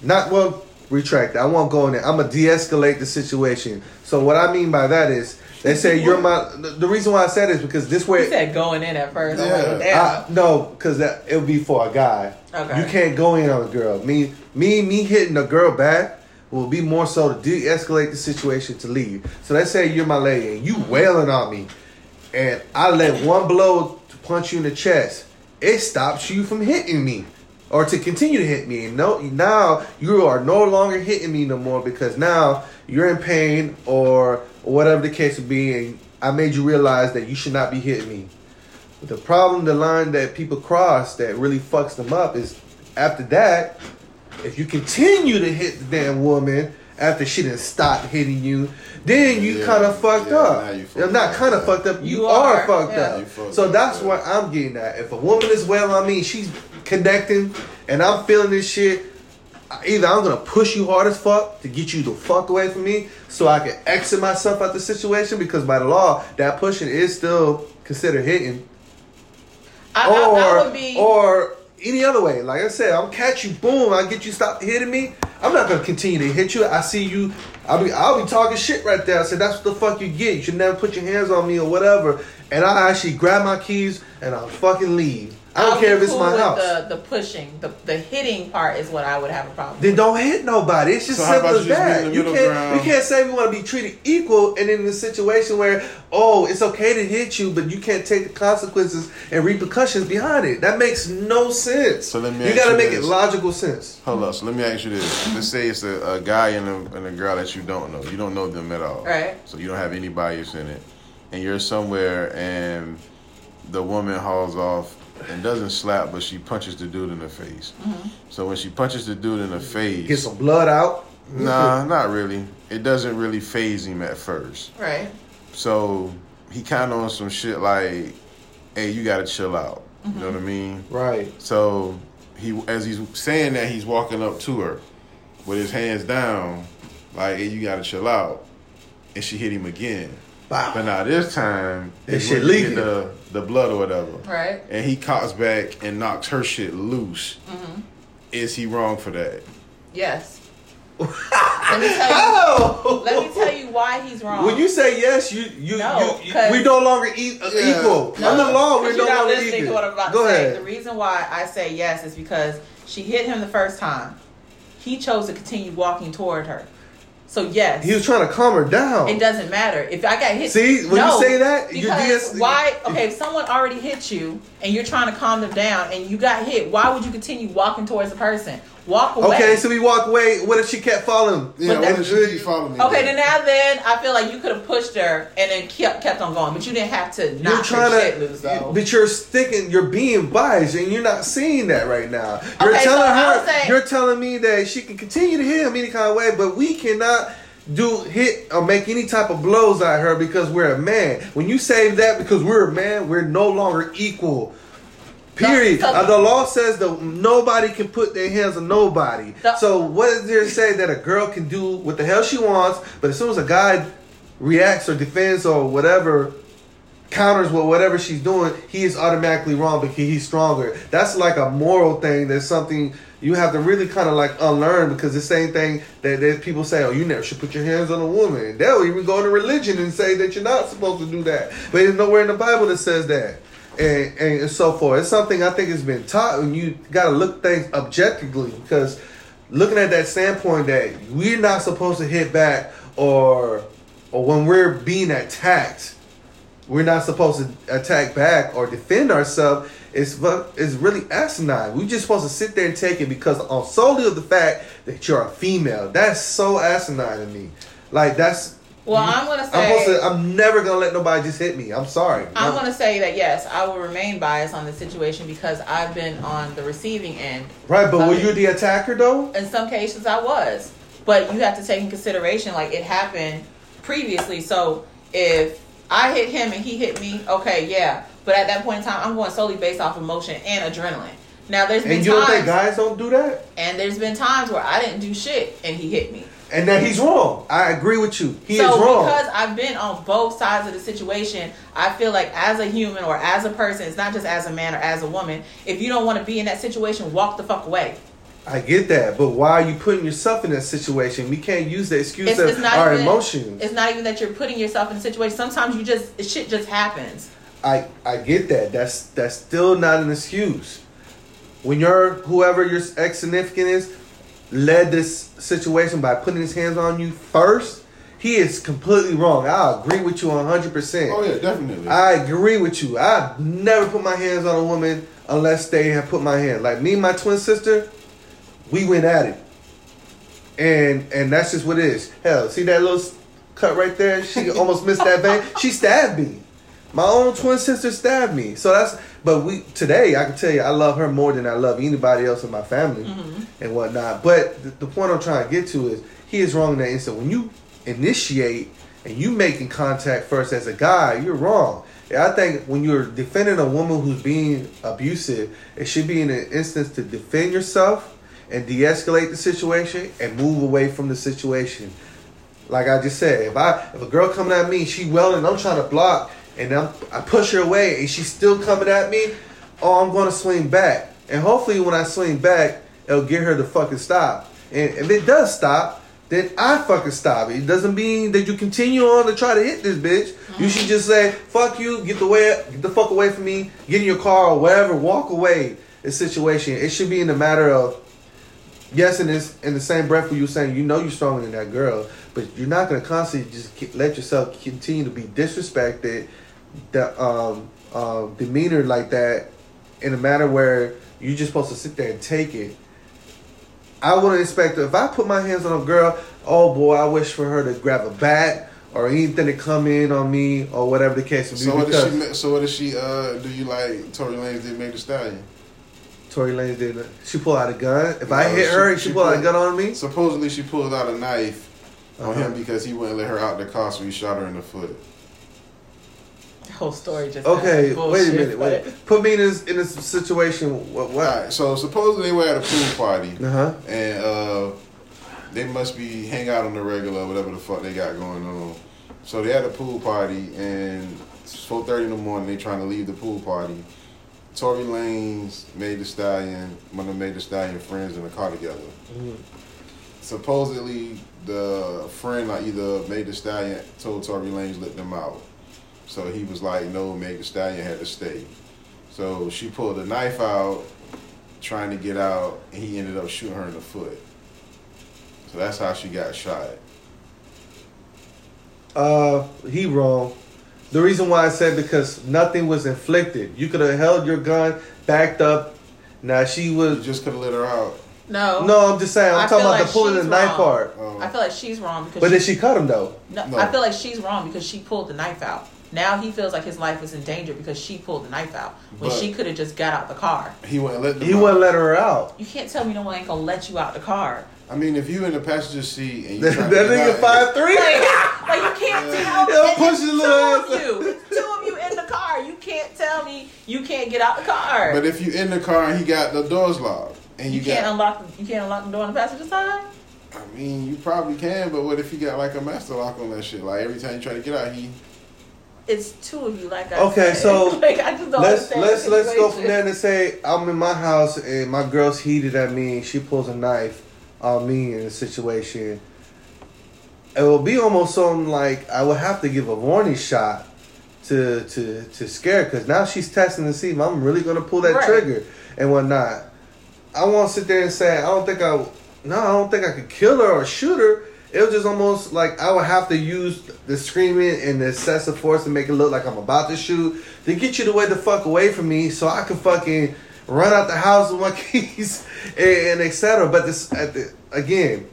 Speaker 9: Not well, retract. that. I won't go in there. I'm gonna de-escalate the situation. So what I mean by that is, they say you're my. The reason why I said is because this
Speaker 12: you
Speaker 9: way.
Speaker 12: said going in at first.
Speaker 10: Yeah.
Speaker 9: I, no, because that it would be for a guy.
Speaker 12: Okay.
Speaker 9: You can't go in on a girl. Me, me, me hitting a girl back will be more so to de-escalate the situation to leave. So let's say you're my lady and you wailing on me, and I let one blow punch you in the chest. It stops you from hitting me, or to continue to hit me. No, now you are no longer hitting me no more because now you're in pain or whatever the case would be, and I made you realize that you should not be hitting me. The problem, the line that people cross that really fucks them up is after that, if you continue to hit the damn woman after she didn't stop hitting you, then you
Speaker 10: Yeah,
Speaker 9: kind of fucked
Speaker 10: yeah,
Speaker 9: up.
Speaker 10: now you fucked
Speaker 9: You're not kind of fucked up. You,
Speaker 12: You
Speaker 9: are,
Speaker 12: are,
Speaker 9: fucked
Speaker 12: yeah.
Speaker 9: Up.
Speaker 10: fucked
Speaker 9: So that's
Speaker 10: yeah.
Speaker 9: what I'm getting at. If a woman is well on me, she's connecting, and I'm feeling this shit. Either I'm gonna push you hard as fuck to get you the fuck away from me, so I can exit myself out the situation. Because by the law, that pushing is still considered hitting
Speaker 12: I,
Speaker 9: or
Speaker 12: I, I would be.
Speaker 9: or any other way. Like I said, I'm catch you, boom, I get you stop hitting me. I'm not gonna continue to hit you. I see you. I'll be I'll be talking shit right there. I said that's what the fuck you get. You should never put your hands on me or whatever. And I actually grab my keys and I'll fucking leave. I don't
Speaker 12: I'll
Speaker 9: care if it's
Speaker 12: cool
Speaker 9: my
Speaker 12: with
Speaker 9: house.
Speaker 12: The, the pushing, the, the hitting part is what I would have a problem.
Speaker 9: Then don't hit nobody. It's just
Speaker 10: So
Speaker 9: simple as
Speaker 10: you just meet
Speaker 9: that. You can't
Speaker 10: ground?
Speaker 9: you can't say we want to be treated equal and in a situation where oh it's okay to hit you, but you can't take the consequences and repercussions behind it. That makes no sense.
Speaker 10: So let me
Speaker 9: you gotta make
Speaker 10: this.
Speaker 9: it logical sense.
Speaker 10: Hold up. So let me ask you this. Let's say it's a, a guy and a, and a girl that you don't know. You don't know them at all.
Speaker 12: Right.
Speaker 10: So you don't have any bias in it. And you're somewhere and the woman hauls off and doesn't slap, but she punches the dude in the face. Mm-hmm. So when she punches the dude in the face,
Speaker 9: Get some blood out.
Speaker 10: Nah, not really. It doesn't really phase him at first.
Speaker 12: Right.
Speaker 10: So he kind of on some shit like, "Hey, you gotta chill out." You know what I mm-hmm. mean?
Speaker 9: Right.
Speaker 10: So he, as he's saying that, he's walking up to her with his hands down, like, "Hey, you gotta chill out," and she hit him again.
Speaker 9: Wow.
Speaker 10: But now this time,
Speaker 9: That
Speaker 10: it's
Speaker 9: shit
Speaker 10: when
Speaker 9: leaking.
Speaker 10: the the blood or whatever,
Speaker 12: Right.
Speaker 10: and he cocks back and knocks her shit loose.
Speaker 12: Mm-hmm.
Speaker 10: Is he wrong for that?
Speaker 12: Yes. let me tell you.
Speaker 9: How?
Speaker 12: Let me tell you why he's wrong.
Speaker 9: When you say yes, you you,
Speaker 12: No,
Speaker 9: you, you
Speaker 12: 'cause-
Speaker 9: we no longer eat, uh,
Speaker 10: Yeah.
Speaker 9: equal.
Speaker 12: No,
Speaker 9: Under law, we're no longer
Speaker 12: listening
Speaker 9: equal.
Speaker 12: to what I'm about
Speaker 9: Go
Speaker 12: to say.
Speaker 9: ahead.
Speaker 12: The reason why I say yes is because she hit him the first time. He chose to continue walking toward her. So yes,
Speaker 9: He was trying to calm her down.
Speaker 12: it doesn't matter if I got hit.
Speaker 9: See, when you say that,
Speaker 12: because
Speaker 9: DS
Speaker 12: why? Okay, if someone already hit you and you're trying to calm them down and you got hit, why would you continue walking towards the person? Walk away.
Speaker 9: Okay, so we walk away. What if she kept following?
Speaker 10: Yeah,
Speaker 12: But
Speaker 10: what
Speaker 12: that-
Speaker 10: if she keep following me?
Speaker 12: Okay, then now then I feel like you could have pushed her and then kept kept on going, but you didn't have to
Speaker 9: You're trying
Speaker 12: her shit loose
Speaker 9: to,
Speaker 12: though.
Speaker 9: but you're sticking. You're being biased, and you're not seeing that right now. You're
Speaker 12: Okay,
Speaker 9: telling
Speaker 12: so I
Speaker 9: her.
Speaker 12: would say-
Speaker 9: you're telling me that she can continue to hit him any kind of way, but we cannot do hit or make any type of blows at her because we're a man. When you say that because we're a man, we're no longer equal. Period.
Speaker 12: So-
Speaker 9: Uh, the law says that nobody can put their hands on nobody.
Speaker 12: The-
Speaker 9: so what is there to say that a girl can do what the hell she wants, but as soon as a guy reacts or defends or whatever counters with whatever she's doing, he is automatically wrong because he's stronger. That's like a moral thing. That's something you have to really kind of like unlearn because the same thing that, that people say, oh, you never should put your hands on a woman. They'll even go into religion and say that you're not supposed to do that. But there's nowhere in the Bible that says that. And, and so forth. It's something I think has been taught, and you got to look things objectively because looking at that standpoint that we're not supposed to hit back or or when we're being attacked we're not supposed to attack back or defend ourselves. It's it's really asinine. We're just supposed to sit there and take it because on solely of the fact that you're a female. That's so asinine to me. Like that's.
Speaker 12: Well, I'm gonna
Speaker 9: I'm supposed
Speaker 12: say-
Speaker 9: to. I'm never gonna let nobody just hit me. I'm sorry.
Speaker 12: I'm going to say that yes, I will remain biased on the situation because I've been on the receiving end.
Speaker 9: Right, but were
Speaker 12: it.
Speaker 9: you the attacker though?
Speaker 12: In some cases, I was, but you have to take in consideration like it happened previously. So if I hit him and he hit me, okay, yeah. But at that point in time, I'm going solely based off emotion and adrenaline. Now there's been
Speaker 9: And you don't
Speaker 12: times,
Speaker 9: think guys don't do that?
Speaker 12: and there's been times where I didn't do shit and he hit me.
Speaker 9: And that he's wrong. I agree with you. He
Speaker 12: so
Speaker 9: is wrong.
Speaker 12: because I've been on both sides of the situation, I feel like as a human or as a person, it's not just as a man or as a woman. If you don't want to be in that situation, walk the fuck away.
Speaker 9: I get that, but why are you putting yourself in that situation? We can't use the excuse
Speaker 12: It's,
Speaker 9: of
Speaker 12: it's
Speaker 9: our
Speaker 12: even,
Speaker 9: emotions.
Speaker 12: It's not even that you're putting yourself in a situation. Sometimes you just shit just happens.
Speaker 9: I I get that. That's that's still not an excuse. When you're whoever your ex significant is led this situation by putting his hands on you first, he is completely wrong. I agree with you hundred percent.
Speaker 10: Oh yeah, definitely.
Speaker 9: I agree with you. I never put my hands on a woman unless they have put my hand. Like me and my twin sister, we went at it, and and that's just what it is. Hell, see that little cut right there? She almost missed that vein. She stabbed me. My own twin sister stabbed me. So that's. But we today, I can tell you, I love her more than I love anybody else in my family mm-hmm. and whatnot. But the, the point I'm trying to get to is he is wrong in that instant. When you initiate and you making contact first as a guy, you're wrong. I think when you're defending a woman who's being abusive, it should be in an instance to defend yourself and de-escalate the situation and move away from the situation. Like I just said, if I if a girl coming at me, she welling, I'm trying to block, and I'm, I push her away, and she's still coming at me, oh, I'm to swing back, and hopefully when I swing back, it'll get her to fucking stop. And if it does stop, then I fucking stop. It doesn't mean that you continue on to try to hit this bitch. You should just say, "Fuck you, get the way, get the fuck away from me, get in your car or whatever, walk away." The situation. It should be in the matter of yes, in this in the same breath where you're saying you know you're stronger than that girl, but you're not gonna constantly just let yourself continue to be disrespected, the um, um, demeanor like that, in a manner where you're just supposed to sit there and take it. I wouldn't expect if I put my hands on a girl. Oh boy, I wish for her to grab a bat or anything to come in on me or whatever the case would be.
Speaker 10: So what does she? So what does she? Uh, do you like Tory Lanez did Meg The Stallion?
Speaker 9: Tory Lanez did. it. She pulled out a gun. If I
Speaker 10: No,
Speaker 9: hit her, she, pulled out a gun on me.
Speaker 10: Supposedly she pulled out a knife on
Speaker 9: Uh-huh.
Speaker 10: him because he wouldn't let her out the car, so he shot her in the foot.
Speaker 12: The whole story just
Speaker 9: Okay,
Speaker 12: sounds
Speaker 9: wait a minute.
Speaker 12: but-
Speaker 9: Wait. Put me in this in this situation. What? what?
Speaker 10: Alright, so supposedly they were at a pool party,
Speaker 9: Uh-huh.
Speaker 10: and uh, they must be hang out on the regular, whatever the fuck they got going on. So they had a pool party, and it's four thirty in the morning. They trying to leave the pool party. Tory Lanez, Meg the Stallion, one of Meg the Stallion friends in the car together. Supposedly, the friend, like either Meg the Stallion, told Tory Lanez let them out. So he was like, no, Meg the Stallion had to stay. So she pulled a knife out, trying to get out, and he ended up shooting her in the foot. So that's how she got shot.
Speaker 9: Uh, he wrong. The reason why I said because nothing was inflicted. You could have held your gun, backed up. Now she was
Speaker 10: You just could have let her out.
Speaker 12: No.
Speaker 9: No, I'm just saying. I'm
Speaker 12: I
Speaker 9: talking about
Speaker 12: like
Speaker 9: the pulling the
Speaker 12: she's
Speaker 9: knife
Speaker 12: wrong.
Speaker 9: part.
Speaker 12: I feel like she's wrong because.
Speaker 9: But
Speaker 12: she,
Speaker 9: then she cut him though.
Speaker 12: No,
Speaker 9: No.
Speaker 12: I feel like she's wrong because she pulled the knife out. Now he feels like his life is in danger because she pulled the knife out when
Speaker 10: But-
Speaker 12: she could have just got out the car.
Speaker 10: He wouldn't let
Speaker 9: He
Speaker 10: out.
Speaker 9: wouldn't let her out.
Speaker 12: You can't tell me no one ain't gonna let you out the car.
Speaker 10: I mean, if you in the passenger seat and you
Speaker 9: That,
Speaker 10: trying
Speaker 9: that
Speaker 10: to get
Speaker 9: nigga
Speaker 10: out-
Speaker 9: five three.
Speaker 12: Like, like you can't tell me.
Speaker 9: He'll
Speaker 12: and
Speaker 9: push
Speaker 12: it's
Speaker 9: his
Speaker 12: two
Speaker 9: little
Speaker 12: of
Speaker 9: ass.
Speaker 12: you. Two of you in the car. You can't tell me you can't get out the car.
Speaker 10: But if you in the car and he got the doors locked and you,
Speaker 12: you can't
Speaker 10: got,
Speaker 12: unlock. You can't unlock the door on the passenger side.
Speaker 10: I mean, you probably can. But what if you got like a master lock on that shit? Like every time you try to get out, he
Speaker 12: It's two of you. Like I
Speaker 9: Okay,
Speaker 12: said.
Speaker 9: so
Speaker 12: like I just don't
Speaker 9: let's let's let's go from there and say I'm in my house and my girl's heated at me and she pulls a knife on me in a situation. It will be almost something like I would have to give a warning shot to to to scare because now she's testing to see if I'm really gonna pull that
Speaker 12: Right.
Speaker 9: trigger and whatnot. I won't sit there and say I don't think I no I don't think I could kill her or shoot her. It was just almost like I would have to use the screaming and the excessive force to make it look like I'm about to shoot to get you to way the fuck away from me so I could fucking run out the house with my keys and, and etc. But this at the, again,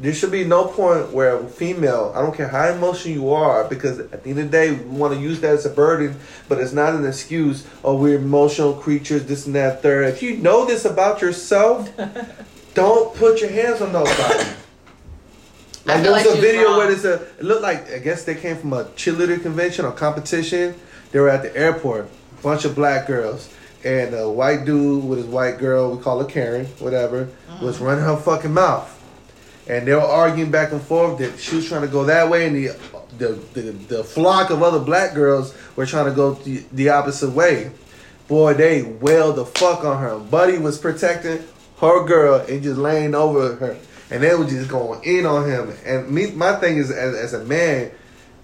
Speaker 9: there should be no point where a female, I don't care how emotional you are, because at the end of the day, we want to use that as a burden, but it's not an excuse. Oh, we're emotional creatures, this and that, third. If you know this about yourself, don't put your hands on nobody. Like there was
Speaker 12: like
Speaker 9: a video where there's a, it looked like, I guess they came from a cheerleader convention or competition. They were at the airport, bunch of black girls. And a white dude with his white girl, we call her Karen, whatever, was
Speaker 12: Mm-hmm.
Speaker 9: running her fucking mouth and they were arguing back and forth that she was trying to go that way, and the the the, the flock of other black girls were trying to go the, the opposite way. Boy, they wailed the fuck on her. Buddy was protecting her girl and just laying over her, and they were just going in on him. And me, my thing is, as, as a man,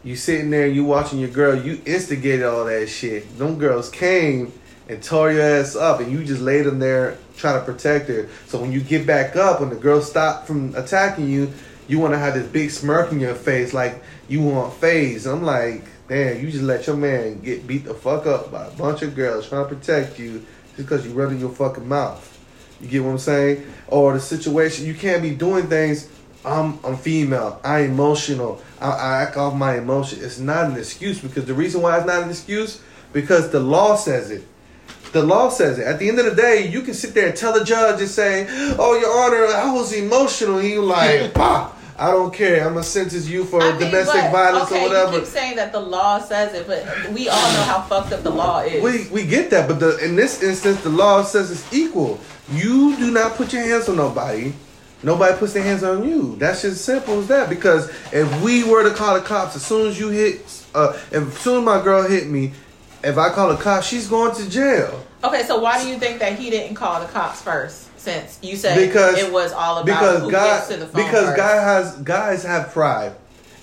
Speaker 9: you sitting there, you watching your girl, you instigated all that shit. Them girls came and tore your ass up, and you just laid them there trying to protect her. So when you get back up, when the girl stop from attacking you, you want to have this big smirk in your face, like you want phase. I'm like, damn, you just let your man get beat the fuck up by a bunch of girls trying to protect you just because you running your fucking mouth. You get what I'm saying? Or the situation, you can't be doing things. I'm I'm female. I'm emotional. I, I act off my emotion. It's not an excuse because the reason why it's not an excuse because the law says it. The law says it. At the end of the day, you can sit there and tell the judge and say, "Oh, Your Honor, I was emotional." And you like, "Bah, I don't care. I'm gonna sentence you for
Speaker 12: I mean,
Speaker 9: domestic
Speaker 12: but,
Speaker 9: violence
Speaker 12: okay,
Speaker 9: or whatever."
Speaker 12: You keep saying that the law says it, but we all know how fucked up the law is.
Speaker 9: We we get that, but the in this instance, the law says it's equal. You do not put your hands on nobody. Nobody puts their hands on you. That's just simple as that. Because if we were to call the cops, as soon as you hit, uh, if as soon as my girl hit me, if I call the cops, she's going to jail.
Speaker 12: Okay, so why do you think that he didn't call the cops first? Since you said
Speaker 9: because
Speaker 12: it was all about
Speaker 9: because
Speaker 12: who
Speaker 9: guy
Speaker 12: gets to the phone
Speaker 9: because
Speaker 12: first.
Speaker 9: guy has guys have pride.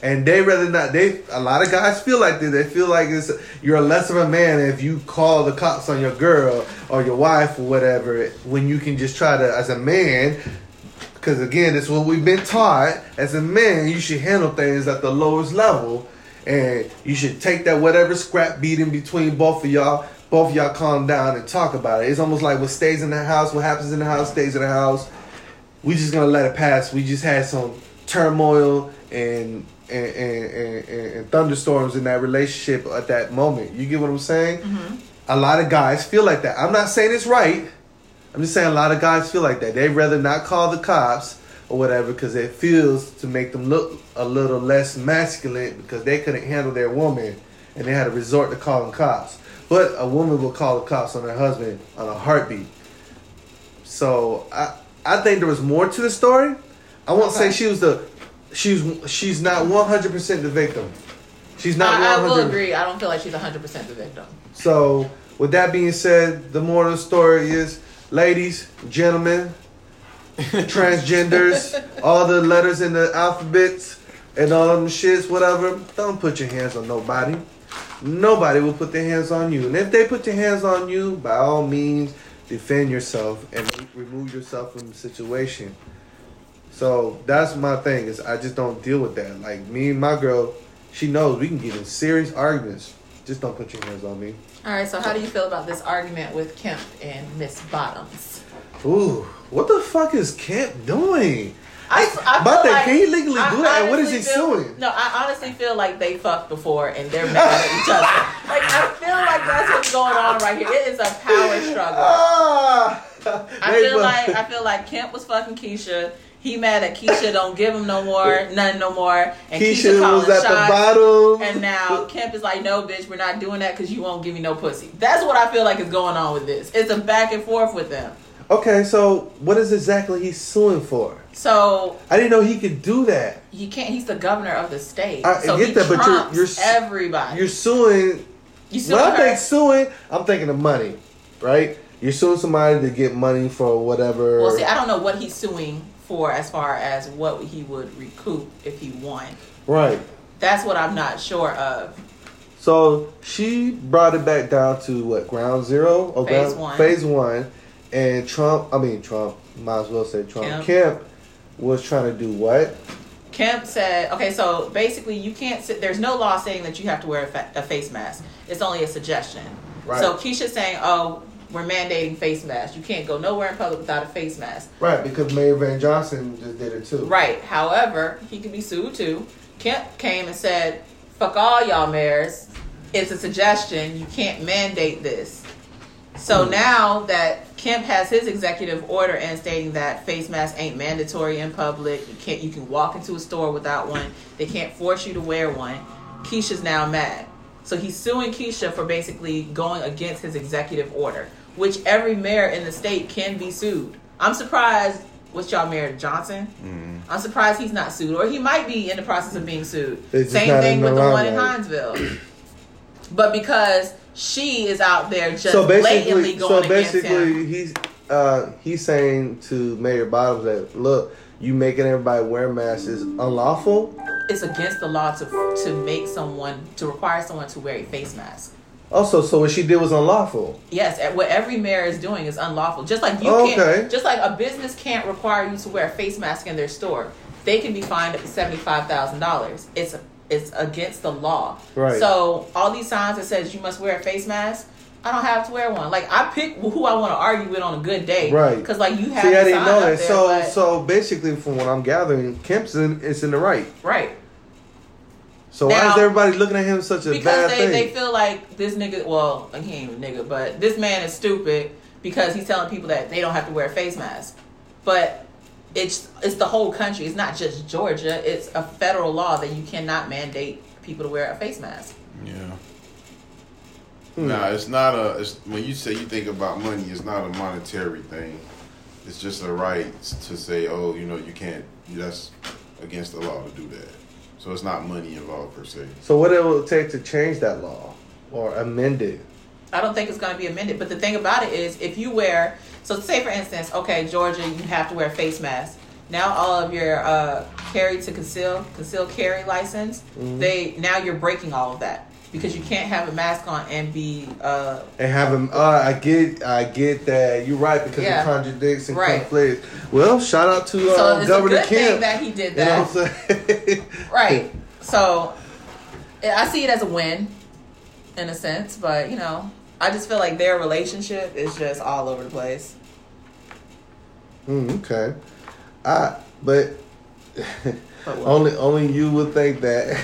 Speaker 9: And they rather not. They a lot of guys feel like this. They feel like it's you're less of a man if you call the cops on your girl or your wife or whatever. When you can just try to, as a man, because again, it's what we've been taught. As a man, you should handle things at the lowest level, and you should take that whatever scrap beating between both of y'all. Both of y'all calm down and talk about it. It's almost like what stays in the house, what happens in the house stays in the house. We just gonna let it pass. We just had some turmoil and and, and, and, and thunderstorms in that relationship at that moment. You get what I'm saying?
Speaker 12: Mm-hmm.
Speaker 9: A lot of guys feel like that. I'm not saying it's right. I'm just saying a lot of guys feel like that. They'd rather not call the cops or whatever because it feels to make them look a little less masculine because they couldn't handle their woman and they had to resort to calling cops. But a woman will call the cops on her husband on a heartbeat. So I I think there was more to the story. I won't say she was the she's she's not 100 percent the victim. She's not.
Speaker 12: I, I
Speaker 9: 100
Speaker 12: will agree. I don't feel like she's 100 percent the victim.
Speaker 9: So, with that being said, the moral story is, ladies, gentlemen, transgenders, all the letters in the alphabets, and all them shits, whatever. Don't put your hands on nobody. Nobody will put their hands on you, and if they put their hands on you, by all means, defend yourself and remove yourself from the situation. So that's my thing is I just don't deal with that. Like me and my girl, she knows we can get in serious arguments. Just don't put your hands on me.
Speaker 12: All right. So how do you feel about this argument with Kemp and Miss Bottoms?
Speaker 9: Ooh, what the fuck is Kemp doing?
Speaker 12: I, I
Speaker 9: But they- can he legally
Speaker 12: I
Speaker 9: do that? And what is he
Speaker 12: feel-
Speaker 9: suing?
Speaker 12: No, I honestly feel like they fucked before and they're mad at each other. Like I feel like that's what's going on right here. It is a power struggle.
Speaker 9: Ah,
Speaker 12: I feel like I feel like Kemp was fucking Keisha. He mad that Keisha don't give him no more, none no more, and Keisha,
Speaker 9: Keisha was at the bottom.
Speaker 12: And now Kemp is like, no, bitch, we're not doing that because you won't give me no pussy. That's what I feel like is going on with this. It's a back and forth with them.
Speaker 9: Okay, so what is exactly he suing for?
Speaker 12: So
Speaker 9: I didn't know he could do that.
Speaker 12: he can't. He's the governor of the state.
Speaker 9: I
Speaker 12: so
Speaker 9: get
Speaker 12: he
Speaker 9: that, but you're- you're
Speaker 12: everybody.
Speaker 9: You're suing.
Speaker 12: You suing
Speaker 9: when I think suing, I'm thinking of money, right? You're suing somebody to get money for whatever.
Speaker 12: well, see, I don't know what he's suing for as far as what he would recoup if he won.
Speaker 9: right.
Speaker 12: That's what I'm not sure of.
Speaker 9: So she brought it back down to what ground zero or
Speaker 12: Phase
Speaker 9: ground,
Speaker 12: one.
Speaker 9: Phase one, and Trump. I mean Trump. Might as well say Trump.
Speaker 12: Kemp.
Speaker 9: Kemp was trying to do what?
Speaker 12: Kemp said, okay, so basically you can't sit, there's no law saying that you have to wear a, fa- a face mask. It's only a suggestion.
Speaker 9: Right.
Speaker 12: So Keisha's saying, oh, we're mandating face masks. You can't go nowhere in public without a face mask.
Speaker 9: Right, because Mayor Van Johnson just did it too.
Speaker 12: Right. However, he could be sued too. Kemp came and said, fuck all y'all mayors. It's a suggestion. You can't mandate this. So hmm. now that Kemp has his executive order in stating that face masks ain't mandatory in public, you can't you can walk into a store without one. They can't force you to wear one. Keisha's now mad. So he's suing Keisha for basically going against his executive order, which every mayor in the state can be sued. I'm surprised what's y'all mayor Johnson? I'm surprised he's not sued, or he might be in the process of being sued.
Speaker 9: It's
Speaker 12: Same thing with
Speaker 9: the
Speaker 12: one in. Hinesville. But because she is out there just
Speaker 9: so
Speaker 12: blatantly going
Speaker 9: so
Speaker 12: against him.
Speaker 9: basically, he's uh, he's saying to Mayor Bottoms that look, you making everybody wear masks is unlawful.
Speaker 12: It's against the law to to make someone to require someone to wear a face mask.
Speaker 9: Also, so what she did was unlawful.
Speaker 12: Yes, what every mayor is doing is unlawful. Just like you
Speaker 9: Okay.
Speaker 12: can't, just like a business can't require you to wear a face mask in their store, they can be fined up to seventy five thousand dollars. It's it's against the law.
Speaker 9: Right.
Speaker 12: So all these signs that says you must wear a face mask, I don't have to wear one. Like I pick who I want to argue with on a good day.
Speaker 9: Right.
Speaker 12: Because like you have.
Speaker 9: See, I didn't know that.
Speaker 12: there,
Speaker 9: So,
Speaker 12: but-
Speaker 9: so basically, from what I'm gathering, Kemp's in, is in the right.
Speaker 12: right.
Speaker 9: So why is everybody looking at him such a
Speaker 12: because
Speaker 9: bad
Speaker 12: they,
Speaker 9: thing?
Speaker 12: they feel like this nigga well he ain't even a nigga but this man is stupid because he's telling people that they don't have to wear a face mask but it's it's the whole country it's not just georgia it's a federal law that you cannot mandate people to wear a face mask
Speaker 10: Yeah.
Speaker 9: Hmm.
Speaker 10: Nah, it's not a. It's, when you say you think about money, it's not a monetary thing. It's just a right to say, oh, you know, you can't. That's against the law to do that. So it's not money involved per se.
Speaker 9: so what it will take to change that law or amend it?
Speaker 12: I don't think it's going to be amended. But the thing about it is, if you wear, so say for instance, okay, Georgia, you have to wear a face mask. Now all of your uh, carry to conceal, conceal carry license,
Speaker 9: Mhm.
Speaker 12: they now you're breaking all of that because you can't have a mask on and be uh,
Speaker 9: And have them. Uh, I get. I get that. You're right because
Speaker 12: Yeah.
Speaker 9: it contradicts and
Speaker 12: Right.
Speaker 9: conflicts. Well, shout out to uh,
Speaker 12: So it's a
Speaker 9: Governor
Speaker 12: good thing
Speaker 9: Kemp.
Speaker 12: that he did
Speaker 9: You know
Speaker 12: that.
Speaker 9: what I'm saying?
Speaker 12: right. So I see it as a win in a sense, but you know, I just feel like their relationship is just all over the place.
Speaker 9: Mm, okay. I but only only you would think that.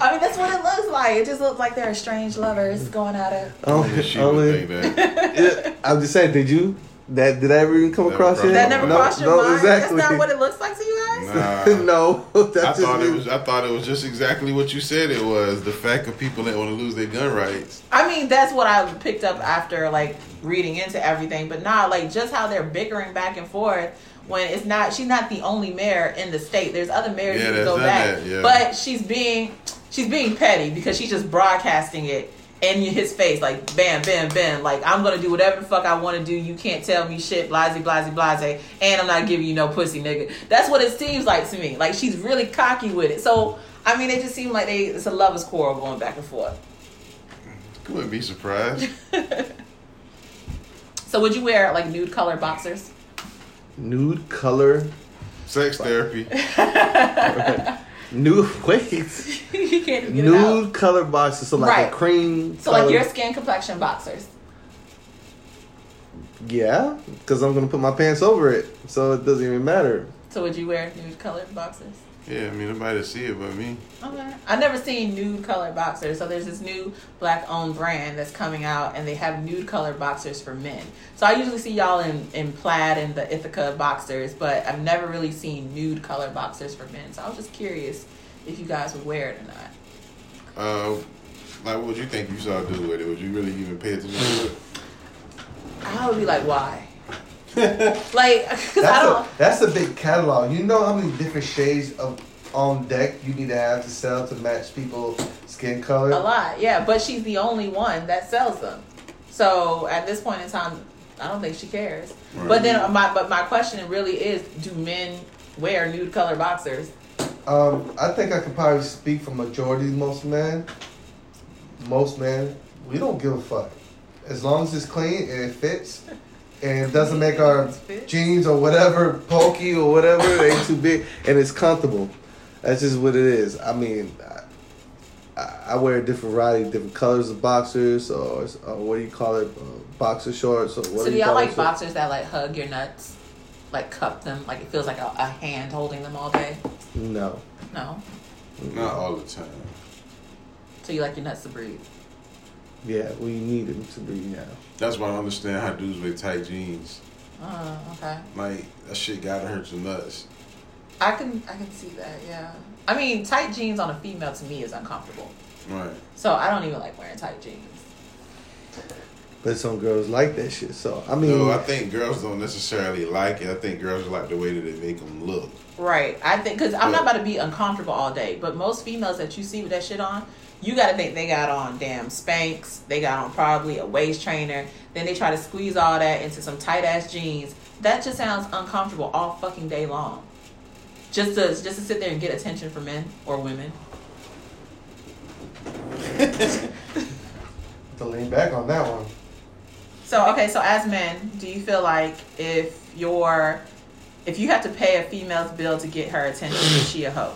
Speaker 12: I mean, that's what it looks like. It just looks like they're estranged lovers going at it.
Speaker 9: only,
Speaker 10: she would
Speaker 9: only
Speaker 10: think that.
Speaker 9: Yeah, I'm just saying. Did you? That did that ever even come across
Speaker 10: crossed?
Speaker 12: That never
Speaker 9: no,
Speaker 12: crossed your
Speaker 9: no,
Speaker 12: mind.
Speaker 9: Exactly.
Speaker 12: That's not what it looks like to you guys.
Speaker 10: Nah.
Speaker 9: no,
Speaker 10: I
Speaker 9: that's just
Speaker 10: thought it was. I thought it was just exactly what you said. It was the fact of people that want to lose their gun rights.
Speaker 12: I mean, that's what I picked up after like reading into everything. But nah, like just how they're bickering back and forth when it's not. She's not the only mayor in the state. There's other mayors
Speaker 10: Yeah,
Speaker 12: who can
Speaker 10: that's
Speaker 12: go back,
Speaker 10: that, yeah.
Speaker 12: but she's being she's being petty because she's just broadcasting it in his face, like bam, bam, bam. Like I'm gonna do whatever the fuck I want to do. You can't tell me shit, blase, blase, blase, and I'm not giving you no pussy, nigga. That's what it seems like to me. Like she's really cocky with it. So I mean, it just seemed like they it's a lovers quarrel going back and forth.
Speaker 10: You Wouldn't be surprised.
Speaker 12: So would you wear like nude color boxers?
Speaker 9: nude color.
Speaker 10: Sex therapy.
Speaker 9: Nude. Wait.
Speaker 12: you can't get it out.
Speaker 9: Nude color boxes. So like
Speaker 12: Right.
Speaker 9: a cream.
Speaker 12: So like your skin complexion boxers.
Speaker 9: Yeah, because I'm gonna put my pants over it, so it doesn't even matter.
Speaker 12: So would you wear nude colored boxers?
Speaker 10: Yeah, I mean nobody see it but me.
Speaker 12: Okay. I've never seen nude colored boxers. So there's this new black owned brand that's coming out and they have nude colored boxers for men. So I usually see y'all in, in plaid and the Ethika boxers, but I've never really seen nude colored boxers for men. So I was just curious if you guys would wear it or not.
Speaker 10: Uh, like what would you think you saw do with it? Would you really even pay attention to it?
Speaker 12: I would be like, why? like, because I
Speaker 9: That's
Speaker 12: don't.
Speaker 9: a, that's a big catalog. You know how many different shades of on deck you need to have to sell to match people's skin color?
Speaker 12: A lot, yeah. But she's the only one that sells them. So at this point in time, I don't think she cares.
Speaker 9: Right.
Speaker 12: But then my but my question really is: Do men wear nude color boxers?
Speaker 9: Um, I think I could probably speak for majority of most men. Most men, we don't give a fuck. As long as it's clean and it fits and it doesn't make our jeans or whatever pokey or whatever, it ain't too big and it's comfortable. That's just what it is. I mean, I, I- I wear a different variety, different colors of boxers or, or what do you call it, uh, boxer shorts or what
Speaker 12: so
Speaker 9: do
Speaker 12: do
Speaker 9: you
Speaker 12: y'all
Speaker 9: call
Speaker 12: like
Speaker 9: it?
Speaker 12: boxers that like hug your nuts, like cup them, like it feels like a, a hand holding them all day?
Speaker 9: No.
Speaker 12: No.
Speaker 10: Not all the time.
Speaker 12: So you like your nuts to breathe?
Speaker 9: Yeah, we need them to be, yeah.
Speaker 10: That's why I understand how dudes wear tight jeans.
Speaker 12: Oh, okay.
Speaker 10: Like that shit gotta hurt your nuts.
Speaker 12: I can I can see that. Yeah. I mean, tight jeans on a female to me is uncomfortable.
Speaker 10: Right.
Speaker 12: So I don't even like wearing tight jeans.
Speaker 9: But some girls like that shit. So I mean,
Speaker 10: no, I think girls don't necessarily like it. I think girls like the way that they make them look.
Speaker 12: Right. I think because I'm not about to be uncomfortable all day, but most females that you see with that shit on, you got to think they got on damn Spanx, they got on probably a waist trainer, then they try to squeeze all that into some tight ass jeans. That just sounds uncomfortable all fucking day long. Just to just to sit there and get attention from men or women.
Speaker 9: to lean back on that one.
Speaker 12: So okay, so as men, do you feel like if you're if you have to pay a female's bill to get her attention, is she a hoe?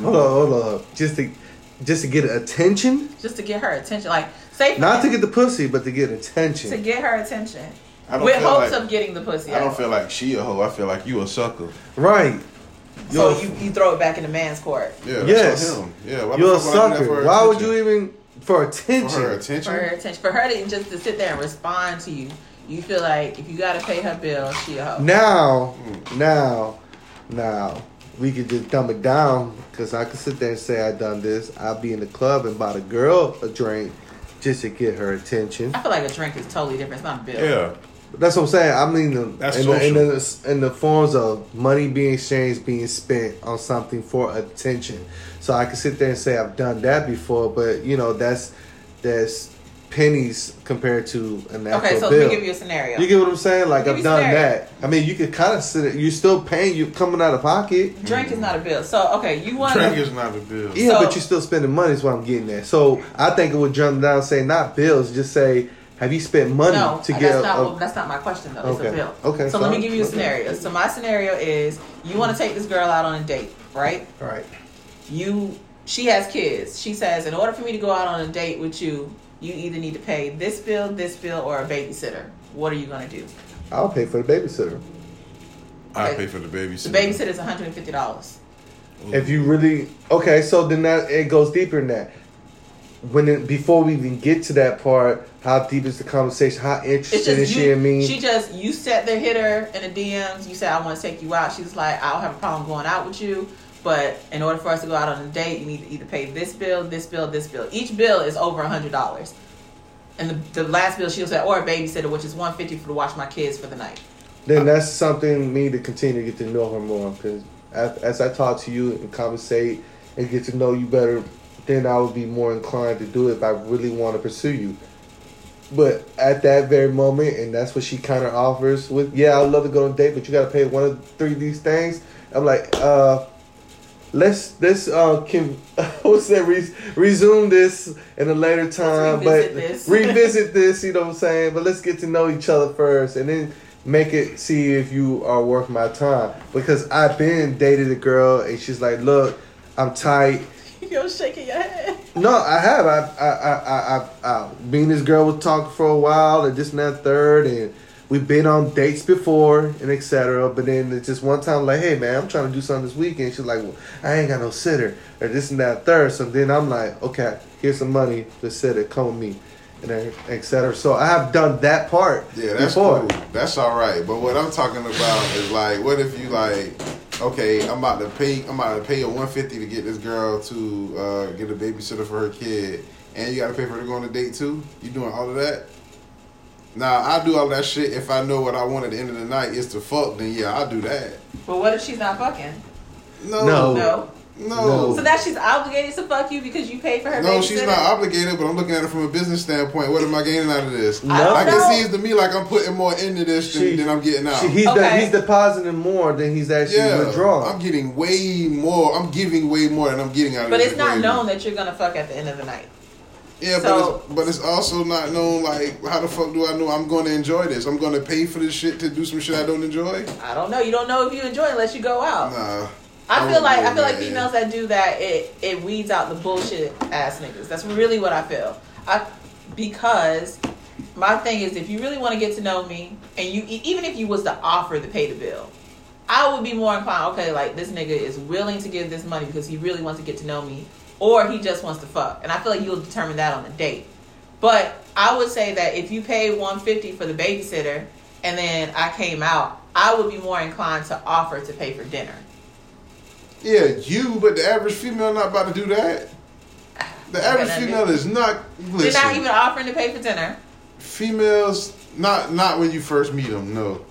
Speaker 9: Hold on, hold on. Just to just to get attention,
Speaker 12: Just to get her attention, like say
Speaker 9: not to get the pussy, but to get attention.
Speaker 12: to get her attention
Speaker 10: I don't
Speaker 12: with hopes
Speaker 10: like-
Speaker 12: of getting the pussy.
Speaker 10: I don't feel like she a hoe. I feel like you a sucker.
Speaker 9: Right.
Speaker 12: So
Speaker 9: You're-
Speaker 12: you, you throw it back in the man's court.
Speaker 10: Yeah,
Speaker 9: yes.
Speaker 10: him. Yeah, why
Speaker 9: You're a
Speaker 10: would I do that
Speaker 9: sucker.
Speaker 10: for her
Speaker 9: Why would you even for attention?
Speaker 10: For her attention.
Speaker 12: For her attention, for her to just to sit there and respond to you, you feel like if you got to pay her bill, she a hoe.
Speaker 9: Now, mm. now, now, we could just dumb it down because I could sit there and say I done this. I'll be in the club and buy the girl a drink just to get her attention.
Speaker 12: I feel like a drink is totally different. It's not a bill.
Speaker 10: Yeah.
Speaker 9: That's what I'm saying. I mean, the,
Speaker 10: That's
Speaker 9: in, the, in, the, in the forms of money being exchanged, being spent on something for attention. So I can sit there and say I've done that before, but you know that's that's pennies compared to an actual
Speaker 12: Okay, so
Speaker 9: bill.
Speaker 12: let me give you a scenario.
Speaker 9: You get what I'm saying? Like I've done
Speaker 12: scenario.
Speaker 9: that. I mean, you could kind of sit. it- You're still paying. You're coming out of pocket.
Speaker 12: Drink is not a bill. So okay, you want
Speaker 10: Drink is not a bill.
Speaker 9: Yeah,
Speaker 12: So-
Speaker 9: but you're still spending money. Is what I'm getting at. So I think it would jump down, and say not bills, just say, have you spent money
Speaker 12: no,
Speaker 9: to uh,
Speaker 12: that's
Speaker 9: get?
Speaker 12: not
Speaker 9: a-
Speaker 12: well, that's not my question though. It's a bill.
Speaker 9: Okay,
Speaker 12: So let me give you a
Speaker 9: Okay.
Speaker 12: scenario. So my scenario is you want to take this girl out on a date, right?
Speaker 9: Right.
Speaker 12: You she has kids. She says in order for me to go out on a date with you, you either need to pay this bill, this bill, or a babysitter. What are you gonna do?
Speaker 9: I'll pay for the babysitter.
Speaker 10: I pay for the babysitter.
Speaker 12: The babysitter is one hundred and fifty dollars.
Speaker 9: If you really okay, so then that it goes deeper than that. When it, before we even get to that part, how deep is the conversation? How
Speaker 12: It's
Speaker 9: interested is
Speaker 12: just
Speaker 9: she
Speaker 12: you,
Speaker 9: in me?
Speaker 12: She just you set the hitter in the DMs. You said I want to take you out. She's like I don't have a problem going out with you, but in order for us to go out on a date, you need to either pay this bill, this bill, this bill. Each bill is over a hundred dollars, and the, the last bill she'll say or a babysitter, which is one fifty for to watch my kids for the night.
Speaker 9: then that's something me to continue to get to know her more. Because as, as I talk to you and conversate and get to know you better, then I would be more inclined to do it if I really want to pursue you. But at that very moment, and that's what she kind of offers with, yeah, I'd love to go on a date, but you got to pay one of three of these things. I'm like, uh, let's let's uh can what's that re- resume this in a later time,
Speaker 12: revisit
Speaker 9: but
Speaker 12: this.
Speaker 9: revisit this. You know what I'm saying? But let's get to know each other first, and then make it see if you are worth my time. Because I've been dated a girl, and she's like, look, I'm tight.
Speaker 12: You're shaking your head.
Speaker 9: No, I have. I I I I, I, I me and this girl was talking for a while, and this and that third, and we've been on dates before and etc. But then it's just one time, like, hey man, I'm trying to do something this weekend. She's like, well, I ain't got no sitter, or this and that third. So then I'm like, okay, here's some money to sitter, come with me, and etc. So I have done that part
Speaker 10: Yeah, that's
Speaker 9: before.
Speaker 10: cool. That's all right. But what I'm talking about is like, what if you like, okay, I'm about to pay, I'm about to pay a 150 to get this girl to uh, get a babysitter for her kid, and you got to pay for her to go on a date too. You doing all of that? Now I do all that shit if I know what I want at the end of the night is to fuck. Then yeah, I'll do that.
Speaker 12: But what if she's not fucking?
Speaker 10: No,
Speaker 9: No.
Speaker 12: No.
Speaker 10: no.
Speaker 12: So that she's obligated to fuck you because you paid for her.
Speaker 10: No, she's not obligated, but I'm looking at it from a business standpoint. What am I gaining out of this?
Speaker 9: No.
Speaker 10: Like it
Speaker 12: know.
Speaker 10: seems to me like I'm putting more into this than,
Speaker 9: She-
Speaker 10: than I'm getting out.
Speaker 9: She, he's,
Speaker 12: Okay.
Speaker 9: de- he's depositing more than he's actually
Speaker 10: yeah,
Speaker 9: withdrawing.
Speaker 10: I'm getting way more. I'm giving way more than I'm getting out of it.
Speaker 12: But
Speaker 10: this.
Speaker 12: it's not
Speaker 10: equation.
Speaker 12: known that you're gonna fuck at the end of the night.
Speaker 10: Yeah,
Speaker 12: So-
Speaker 10: but it's, but it's also not known. Like, how the fuck do I know I'm going to enjoy this? I'm going to pay for this shit to do some shit I don't enjoy.
Speaker 12: I don't know. You don't know if you enjoy it unless you go out.
Speaker 10: Nah.
Speaker 12: I
Speaker 10: I
Speaker 12: feel like I feel like females that do that it it weeds out the bullshit ass niggas. That's really what I feel. I because my thing is if you really want to get to know me and you even if you was to offer to pay the bill, I would be more inclined. Okay, like this nigga is willing to give this money because he really wants to get to know me, or he just wants to fuck. And I feel like you'll determine that on the date. But I would say that if you paid one fifty for the babysitter and then I came out, I would be more inclined to offer to pay for dinner.
Speaker 10: Yeah, you, but the average female not about to do that. The average female is not.
Speaker 12: They're not even offering to pay for dinner.
Speaker 10: females not not when you first meet them. No,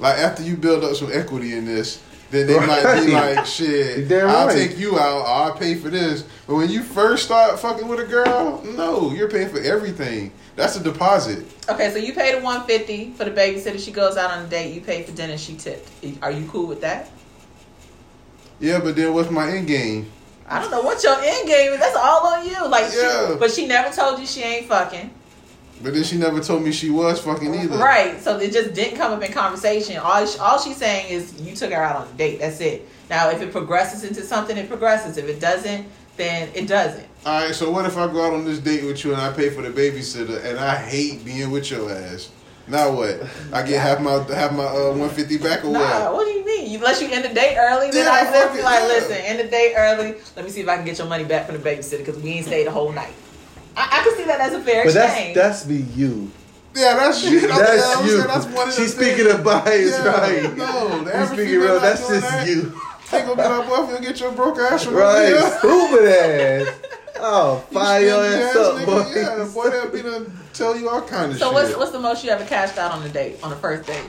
Speaker 10: like after you build up some equity in this, then they might be like, "Shit,
Speaker 9: You damn
Speaker 10: I'll
Speaker 9: right.
Speaker 10: take you out. Or I'll pay for this." But when you first start fucking with a girl, no, you're paying for everything. That's a deposit.
Speaker 12: Okay, so you pay the one fifty for the babysitter. She goes out on a date. You pay for dinner. She tipped. Are you cool with that?
Speaker 10: Yeah, but then what's my end game?
Speaker 12: I don't know what your end game is. That's all on you. Like,
Speaker 10: Yeah.
Speaker 12: she, but she never told you she ain't fucking.
Speaker 10: But then she never told me she was fucking either.
Speaker 12: Right. So it just didn't come up in conversation. All all she's saying is you took her out on a date. That's it. Now, if it progresses into something, it progresses. If it doesn't, then it doesn't.
Speaker 10: All right, so what if I go out on this date with you and I pay for the babysitter and I hate being with your ass? Now what? I get half my half my uh, one fifty back or
Speaker 12: Nah,
Speaker 10: what?
Speaker 12: what do you mean? Unless you end the date early, then
Speaker 10: Yeah,
Speaker 12: I be like, listen, end the date early. Let me see if I can get your money back from the babysitter because we ain't stayed the whole night. I, I can see that as a fair
Speaker 9: but that's
Speaker 12: exchange.
Speaker 9: that's be you.
Speaker 10: Yeah, that's you.
Speaker 9: That's
Speaker 10: I'm
Speaker 9: you.
Speaker 10: saying That's one of the
Speaker 9: She's
Speaker 10: things.
Speaker 9: speaking of bias,
Speaker 10: Yeah,
Speaker 9: right?
Speaker 10: No, the
Speaker 9: She's speaking real. That's just
Speaker 10: that.
Speaker 9: you.
Speaker 10: Take gonna be like, boy, if you get your broke ass from
Speaker 9: Right,
Speaker 10: over here.
Speaker 9: stupid ass. Oh,
Speaker 10: You
Speaker 9: fire your ass
Speaker 10: ass
Speaker 9: up,
Speaker 10: nigga.
Speaker 9: boy.
Speaker 10: Yeah, boy, that be done tell you all kind of
Speaker 12: so
Speaker 10: shit.
Speaker 12: what's what's the most you ever cashed out on a date on the first date?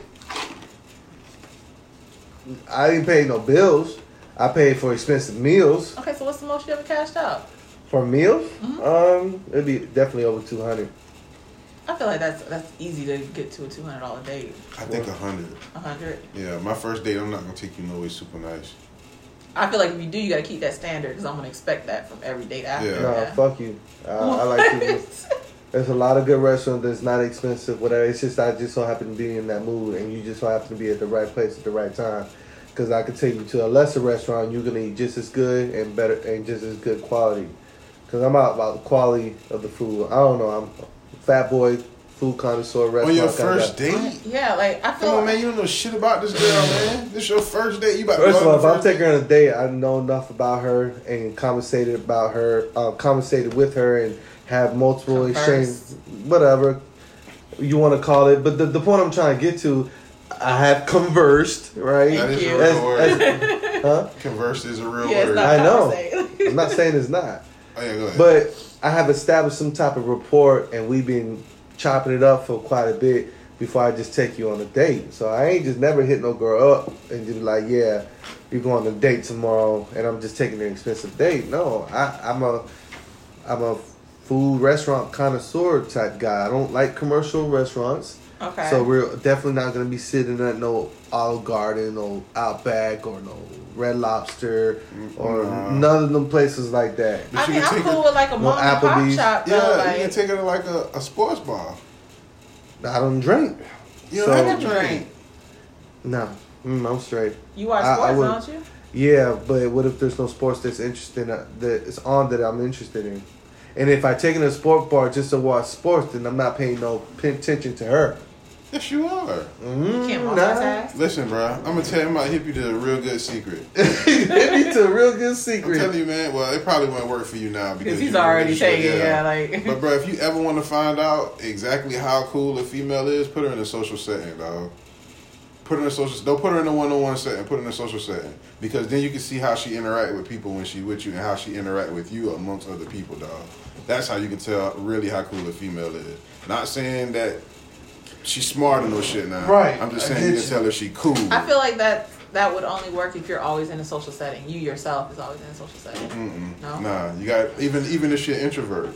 Speaker 9: I didn't pay no bills. I paid for expensive meals.
Speaker 12: Okay, so what's the most you ever cashed out?
Speaker 9: For meals,
Speaker 12: Mm-hmm.
Speaker 9: um, it'd be definitely over two hundred.
Speaker 12: I feel like that's that's easy to get to a two hundred dollar date.
Speaker 10: I think a hundred.
Speaker 12: A hundred.
Speaker 10: Yeah, my first date, I'm not gonna take you nowhere super nice.
Speaker 12: I feel like if you do, you got to keep that standard because I'm gonna expect that from every date after.
Speaker 10: Yeah.
Speaker 9: Nah, fuck you. I, I like to. There's a lot of good restaurants that's not expensive, whatever. It's just I just so happen to be in that mood, and you just so happen to be at the right place at the right time. Because I could take you to a lesser restaurant, you're gonna eat just as good and better and just as good quality. Because I'm out about the quality of the food. I don't know. I'm a fat boy, food connoisseur restaurant.
Speaker 10: On your
Speaker 9: kinda
Speaker 10: first
Speaker 9: guy.
Speaker 10: date?
Speaker 12: Yeah, like I feel.
Speaker 10: Come on, man. You don't know shit about this girl, man. This your first date. You about
Speaker 9: First
Speaker 10: to
Speaker 9: of all, if I'm taking her on a date, I know enough about her and conversated about her, uh, conversated with her, and have multiple
Speaker 12: Converse.
Speaker 9: exchanges, whatever you want to call it. But the, the point I'm trying to get to, I have conversed, right?
Speaker 10: That is a
Speaker 12: you.
Speaker 10: real word.
Speaker 9: As- huh?
Speaker 10: Converse is a real
Speaker 12: Yeah, it's
Speaker 10: word.
Speaker 12: not
Speaker 9: I know. I'm not saying it's not,
Speaker 10: oh, go ahead.
Speaker 9: but I have established some type of rapport, and we've been chopping it up for quite a bit before I just take you on a date. So I ain't just never hit no girl up and just be like, yeah, you're going on a date tomorrow, and I'm just taking an expensive date. No, I, I'm a, I'm a food restaurant connoisseur type guy. I don't like commercial restaurants.
Speaker 12: Okay.
Speaker 9: So we're definitely not gonna be sitting at no Olive Garden or Outback or no Red Lobster or
Speaker 10: Nah.
Speaker 9: none of them places like that.
Speaker 10: But
Speaker 12: I mean, I'm cool
Speaker 10: her-
Speaker 12: with like a mom and pop
Speaker 9: Applebee's.
Speaker 12: shop though.
Speaker 10: yeah, you can take it to like a, a sports bar.
Speaker 9: I don't drink.
Speaker 10: You
Speaker 9: So-
Speaker 10: don't
Speaker 12: I
Speaker 10: have
Speaker 12: can
Speaker 10: drink.
Speaker 12: drink.
Speaker 9: No, mm, I'm straight.
Speaker 12: You watch
Speaker 9: I- I
Speaker 12: sports,
Speaker 9: would-
Speaker 12: don't you?
Speaker 9: Yeah, but what if there's no sports that's interesting uh, that is on that I'm interested in? And if I take her to a sport bar just to watch sports, then I'm not paying no attention to her.
Speaker 10: Yes, you are.
Speaker 9: Mm,
Speaker 12: You can't
Speaker 9: nah.
Speaker 12: multitask.
Speaker 10: Listen, bro, I'm gonna tell you, I'm gonna hip you to a real good secret.
Speaker 9: Maybe to a real good
Speaker 10: I'm
Speaker 9: secret.
Speaker 10: telling you, man. Well, it probably won't work for you now because
Speaker 12: Because he's already
Speaker 10: really
Speaker 12: taking, yeah, like.
Speaker 10: But bro, if you ever want to find out exactly how cool a female is, put her in a social setting, dog. Put her in a social. Don't put her in a one-on-one setting. Put her in a social setting because then you can see how she interact with people when she with you and how she interact with you amongst other people, dog. That's how you can tell really how cool a female is. Not saying that she's smart or no shit now.
Speaker 9: Right,
Speaker 10: I'm just saying you can
Speaker 9: you.
Speaker 10: tell her she cool.
Speaker 12: I feel like that that would only work if you're always in a social setting. You yourself is always in a social setting.
Speaker 10: Mm-mm.
Speaker 12: No?
Speaker 10: Nah, you got even even if she's an introvert,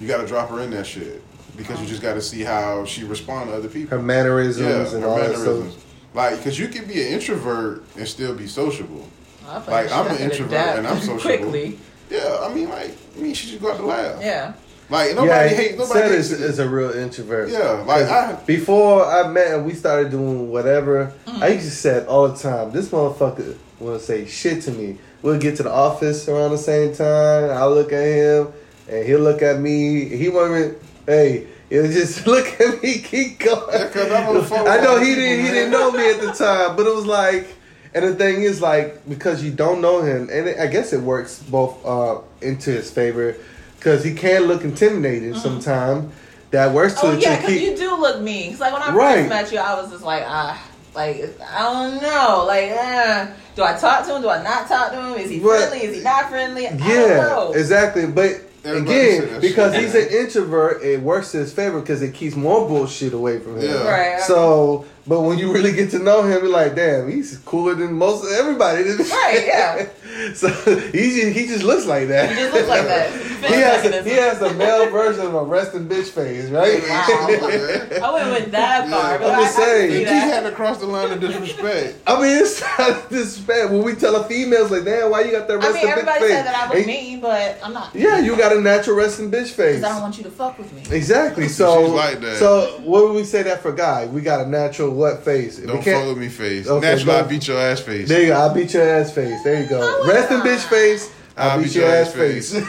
Speaker 10: you got to drop her in that shit because you oh. just got to see how she respond to other people.
Speaker 9: Her mannerisms
Speaker 10: yeah,
Speaker 9: and
Speaker 10: her
Speaker 9: all that
Speaker 10: mannerisms.
Speaker 9: stuff.
Speaker 10: Like, cause you can be an introvert and still be sociable.
Speaker 12: I feel
Speaker 10: Like I'm an introvert and I'm sociable.
Speaker 12: quickly.
Speaker 10: Yeah, I mean, like, I mean, she just got to laugh.
Speaker 12: Yeah.
Speaker 10: Like nobody
Speaker 9: yeah,
Speaker 10: hates nobody
Speaker 9: Seth
Speaker 10: hates
Speaker 9: is,
Speaker 10: it.
Speaker 9: is a real introvert.
Speaker 10: Yeah, like,
Speaker 9: 'Cause
Speaker 10: I-
Speaker 9: before I met and we started doing whatever,
Speaker 12: Mm.
Speaker 9: I used to say all the time. This motherfucker will say shit to me. We'll get to the office around the same time. I'll look at him and he'll look at me. He won't even. Hey, he'll just look at me. Keep going.
Speaker 10: 'cause I'm on the phone
Speaker 9: I know he didn't. He didn't know me at the time, but it was like. And the thing is, like, because you don't know him, and it, I guess it works both uh, into his favor, because he can look intimidating sometimes. That works to
Speaker 12: Mm-hmm. Oh
Speaker 9: the
Speaker 12: yeah, because you do look mean. Cause like when I
Speaker 9: Right.
Speaker 12: first met you, I was just like, ah, like I don't know, like, uh, do I talk to him? Do I not talk to him? Is he
Speaker 9: What-
Speaker 12: friendly? Is he not friendly? I don't
Speaker 9: Yeah,
Speaker 12: know.
Speaker 9: exactly. But
Speaker 10: Everybody
Speaker 9: again, because
Speaker 10: shit,
Speaker 9: he's an introvert, it works to his favor because it keeps more bullshit away from him.
Speaker 10: Yeah.
Speaker 12: Right.
Speaker 9: So, but when you really get to know him, you're like, damn, he's cooler than most everybody.
Speaker 12: Right, yeah.
Speaker 9: so he just, he just looks like that.
Speaker 12: He just looks like that.
Speaker 9: he has a, he has a male version of a resting bitch face, right?
Speaker 12: I went with that far, but
Speaker 9: I'm just
Speaker 12: I
Speaker 9: saying.
Speaker 12: see
Speaker 10: He had to cross the line of disrespect.
Speaker 9: I mean, it's not disrespect. When we tell a females like, damn, why you got that resting bitch face?
Speaker 12: I
Speaker 9: resting
Speaker 12: mean,
Speaker 9: bitch
Speaker 12: everybody
Speaker 9: face?
Speaker 12: said that I was
Speaker 9: And-
Speaker 12: mean, but I'm not.
Speaker 9: Yeah, you got a natural resting bitch face.
Speaker 12: Because I don't want you to fuck with me.
Speaker 9: Exactly. So,
Speaker 10: She's like that.
Speaker 9: so what would we say that for guy? We got a natural what face?
Speaker 10: Don't
Speaker 9: we
Speaker 10: fuck with me face.
Speaker 9: Okay,
Speaker 10: Naturally, I
Speaker 9: don't-
Speaker 10: beat your ass face.
Speaker 9: There you go. I'll beat your ass face. There you go. Resting bitch face. I'll, beat, your ass face.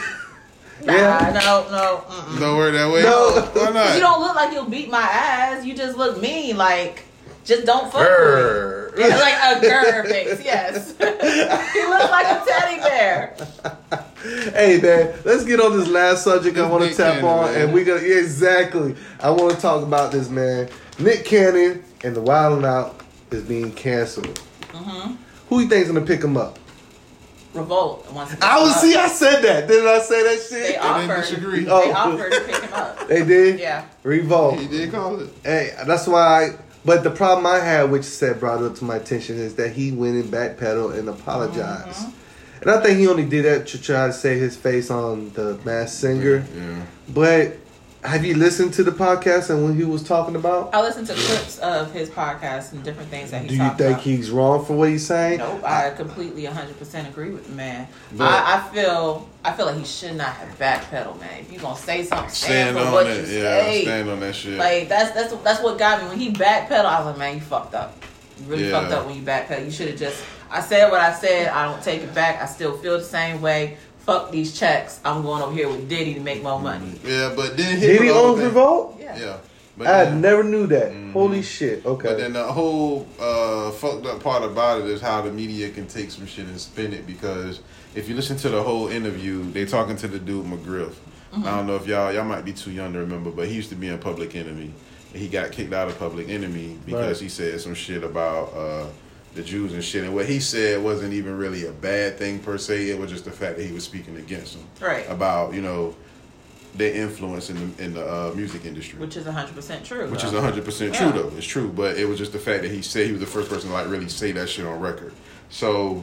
Speaker 12: Nah,
Speaker 9: yeah.
Speaker 12: no, no. Mm-mm.
Speaker 10: Don't work that way.
Speaker 9: No.
Speaker 10: Why
Speaker 12: 'Cause
Speaker 10: not?
Speaker 12: You don't look like you'll beat my ass. You just look mean. Like, just don't fuck with me. Yeah, like a grr face. Yes. he looks like a teddy bear.
Speaker 9: Hey man, let's get on this last subject I want to tap
Speaker 10: Cannon,
Speaker 9: on,
Speaker 10: man.
Speaker 9: and we gonna yeah, exactly. I want to talk about this man. Nick Cannon and the Wild 'N Out is being canceled.
Speaker 12: Mm-hmm.
Speaker 9: Who you think's gonna pick him up?
Speaker 12: Revolt. Wants to
Speaker 9: I
Speaker 12: him
Speaker 9: was
Speaker 12: up.
Speaker 9: see. I said that. Didn't I say that shit?
Speaker 12: They
Speaker 10: didn't
Speaker 12: offered.
Speaker 10: disagree.
Speaker 12: They
Speaker 9: Oh.
Speaker 12: offered to pick him up.
Speaker 9: They did.
Speaker 12: Yeah.
Speaker 9: Revolt.
Speaker 10: He did call it.
Speaker 9: Hey, that's why. I, but the problem I had, which said brought up to my attention, is that he went and backpedaled and apologized. Mm-hmm. And I think he only did that to try to save his face on the Masked Singer.
Speaker 10: Yeah.
Speaker 9: But have you listened to the podcast and what he was talking about?
Speaker 12: I listened to clips of his podcast and different things that he
Speaker 9: Do you think
Speaker 12: about.
Speaker 9: he's wrong for what he's saying?
Speaker 12: Nope, I completely 100% agree with the man.
Speaker 9: But-
Speaker 12: I, I feel I feel like he should not have backpedaled, man. If you gonna say something, stand,
Speaker 10: Stand
Speaker 12: for
Speaker 10: on
Speaker 12: what
Speaker 10: it.
Speaker 12: you
Speaker 10: Yeah,
Speaker 12: say.
Speaker 10: stand on that shit.
Speaker 12: Like that's that's that's what got me when he backpedaled. I was like, man, you fucked up. You really
Speaker 10: Yeah.
Speaker 12: fucked up when you backpedal. You should have just. I said what I said. I don't take it back. I still feel the same way. Fuck these checks. I'm going over here with Diddy to make more money.
Speaker 10: Yeah, but then
Speaker 9: Diddy
Speaker 10: the whole thing-
Speaker 9: Revolt?
Speaker 12: Yeah.
Speaker 10: Yeah. But
Speaker 9: I
Speaker 10: then-
Speaker 9: never knew that. Holy shit. Okay.
Speaker 10: But then the whole uh, fucked up part about it is how the media can take some shit and spin it because if you listen to the whole interview, they talking to the dude McGriff.
Speaker 12: Mm-hmm.
Speaker 10: I don't know if y'all y'all might be too young to remember, but he used to be in Public Enemy. And he got kicked out of Public Enemy because
Speaker 9: Right.
Speaker 10: he said some shit about uh, the Jews and shit. And what he said wasn't even really a bad thing per se. It was just the fact that he was speaking against them
Speaker 12: Right.
Speaker 10: about you know their influence in the, in the uh, music industry.
Speaker 12: Which is 100% true.
Speaker 10: Which
Speaker 12: though.
Speaker 10: is 100%
Speaker 12: Yeah.
Speaker 10: true, though. It's true. But it was just the fact that he said he was the first person to like really say that shit on record. So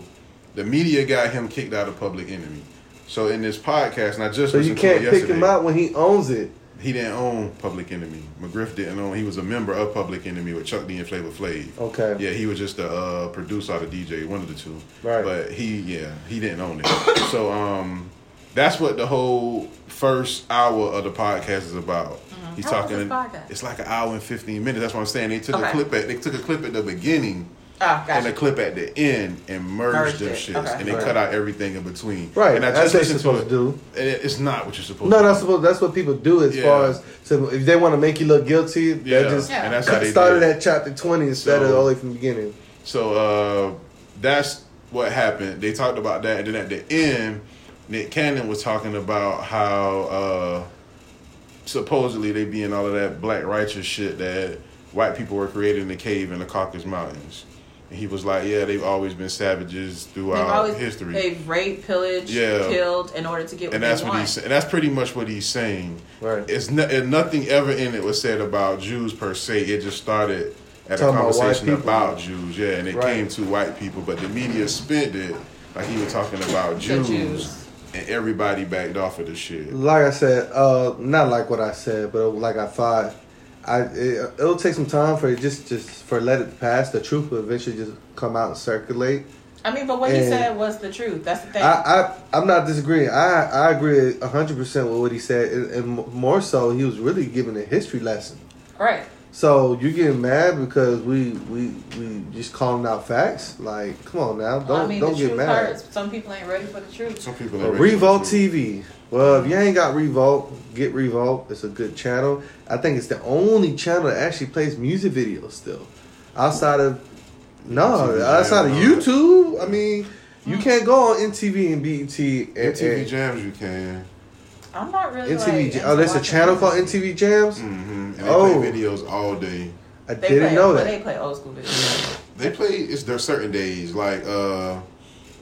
Speaker 10: the media got him kicked out of Public Enemy. So in this podcast, and I just
Speaker 9: so you
Speaker 10: listened to it
Speaker 9: can't pick him out when he owns it.
Speaker 10: He didn't own Public Enemy. McGriff didn't own. He was a member of Public Enemy with Chuck D and Flavor Flav.
Speaker 9: Okay.
Speaker 10: Yeah, he was just a uh, producer or the DJ, one of the two.
Speaker 9: Right.
Speaker 10: But he, yeah, he didn't own it. so um, that's what the whole first hour of the podcast is about. He's
Speaker 12: Mm-hmm. How
Speaker 10: talking.
Speaker 12: is this podcast?
Speaker 10: It's like an hour and fifteen minutes. That's what I'm saying. They took
Speaker 12: Okay.
Speaker 10: a clip at they took a clip at the beginning
Speaker 12: Ah,
Speaker 10: and a clip at the end and merge,
Speaker 12: Merged
Speaker 10: them
Speaker 12: it.
Speaker 10: shits,
Speaker 12: Okay.
Speaker 10: and they
Speaker 9: Right.
Speaker 10: cut out everything in between.
Speaker 9: Right,
Speaker 10: And I
Speaker 9: that's
Speaker 10: just
Speaker 9: what
Speaker 10: listened
Speaker 9: you're
Speaker 10: to
Speaker 9: supposed
Speaker 10: it.
Speaker 9: to do.
Speaker 10: It's not what you're supposed
Speaker 9: No,
Speaker 10: to.
Speaker 9: that's
Speaker 10: do.
Speaker 9: supposed, that's what people do as
Speaker 10: Yeah.
Speaker 9: far as so if they want to make you look guilty,
Speaker 10: Yeah.
Speaker 9: they just
Speaker 12: Yeah.
Speaker 10: And that's how they
Speaker 9: started
Speaker 10: did.
Speaker 9: at chapter twenty instead of all the way from the beginning.
Speaker 10: So uh, that's what happened. They talked about that, and then at the end, Nick Cannon was talking about how uh, supposedly they be in all of that black righteous shit that white people were created in the cave in the Caucasus Mountains. And he was like, "Yeah, they've always been savages throughout
Speaker 12: always
Speaker 10: history."
Speaker 12: they've raped, pillaged,
Speaker 10: Yeah.
Speaker 12: killed in order to get what
Speaker 10: and that's
Speaker 12: they
Speaker 10: what
Speaker 12: want.
Speaker 10: he's sa- and that's pretty much what he's saying.
Speaker 9: Right.
Speaker 10: It's no, nothing ever in it was said about Jews per se. It just started at
Speaker 9: Talking
Speaker 10: a conversation
Speaker 9: people.
Speaker 10: about, Jews, yeah, and it
Speaker 9: Right.
Speaker 10: came to white people, but the media spent it like he was talking about Jews,
Speaker 12: Jews.
Speaker 10: and everybody backed off of the shit.
Speaker 9: Like I said, uh, not like what I said, but like I thought, I it, it'll take some time for it just just for let it pass. The truth will eventually just come out and circulate.
Speaker 12: I mean, but what he said was the truth. That's the thing.
Speaker 9: I, I I'm not disagreeing. I I agree hundred percent with what he said, and, and more so, he was really giving a history lesson.
Speaker 12: right.
Speaker 9: So you getting mad because we we we just calling out facts? Like, come on now, don't
Speaker 12: Well, I mean,
Speaker 9: don't
Speaker 12: the
Speaker 9: get
Speaker 12: truth
Speaker 9: mad.
Speaker 12: hurts. Some people ain't ready for the truth.
Speaker 10: Some people ain't ready for
Speaker 9: Revolt
Speaker 10: the truth.
Speaker 9: TV. Well, if you ain't got Revolt, get Revolt. It's a good channel. I think it's the only channel that actually plays music videos still. Outside of no,
Speaker 10: MTV
Speaker 9: outside of YouTube. I mean, you hmm. can't go on MTV and BET and,
Speaker 10: MTV
Speaker 9: and
Speaker 10: Jams, you can.
Speaker 12: I'm not really
Speaker 9: MTV.
Speaker 12: like,
Speaker 9: Jam- oh, there's a channel called
Speaker 12: music.
Speaker 9: MTV Jams.
Speaker 10: hmm And they
Speaker 9: Oh.
Speaker 10: play videos all day.
Speaker 9: I
Speaker 12: They
Speaker 9: didn't
Speaker 12: play,
Speaker 9: know that.
Speaker 12: They play old school videos.
Speaker 10: They play. It's there certain days like uh,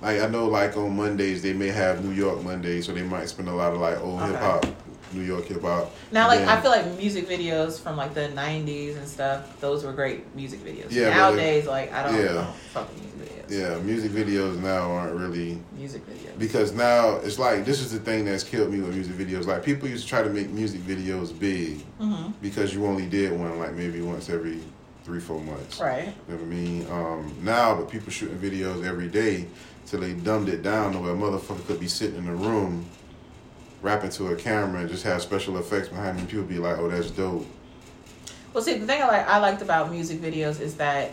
Speaker 10: like I know like on Mondays they may have New York Mondays, so they might spend a lot of like old
Speaker 12: Okay.
Speaker 10: hip hop, New York hip hop.
Speaker 12: Now, like
Speaker 10: Then-
Speaker 12: I feel like music videos from like the '90s and stuff. Those were great music videos.
Speaker 10: Yeah, but
Speaker 12: Nowadays, like I don't,
Speaker 10: yeah.
Speaker 12: I don't fuck with music videos.
Speaker 10: Yeah, music videos now aren't really
Speaker 12: Music videos.
Speaker 10: because now it's like this is the thing that's killed me with music videos. Like people used to try to make music videos big
Speaker 12: hmm
Speaker 10: because you only did one like maybe once every three four months.
Speaker 12: Right.
Speaker 10: You know what I mean? Um, now, but people shooting videos every day till they dumbed it down to where a motherfucker could be sitting in a room rapping to a camera and just have special effects behind him. People be like, "Oh, that's dope."
Speaker 12: Well, see, the thing I like I liked about music videos is that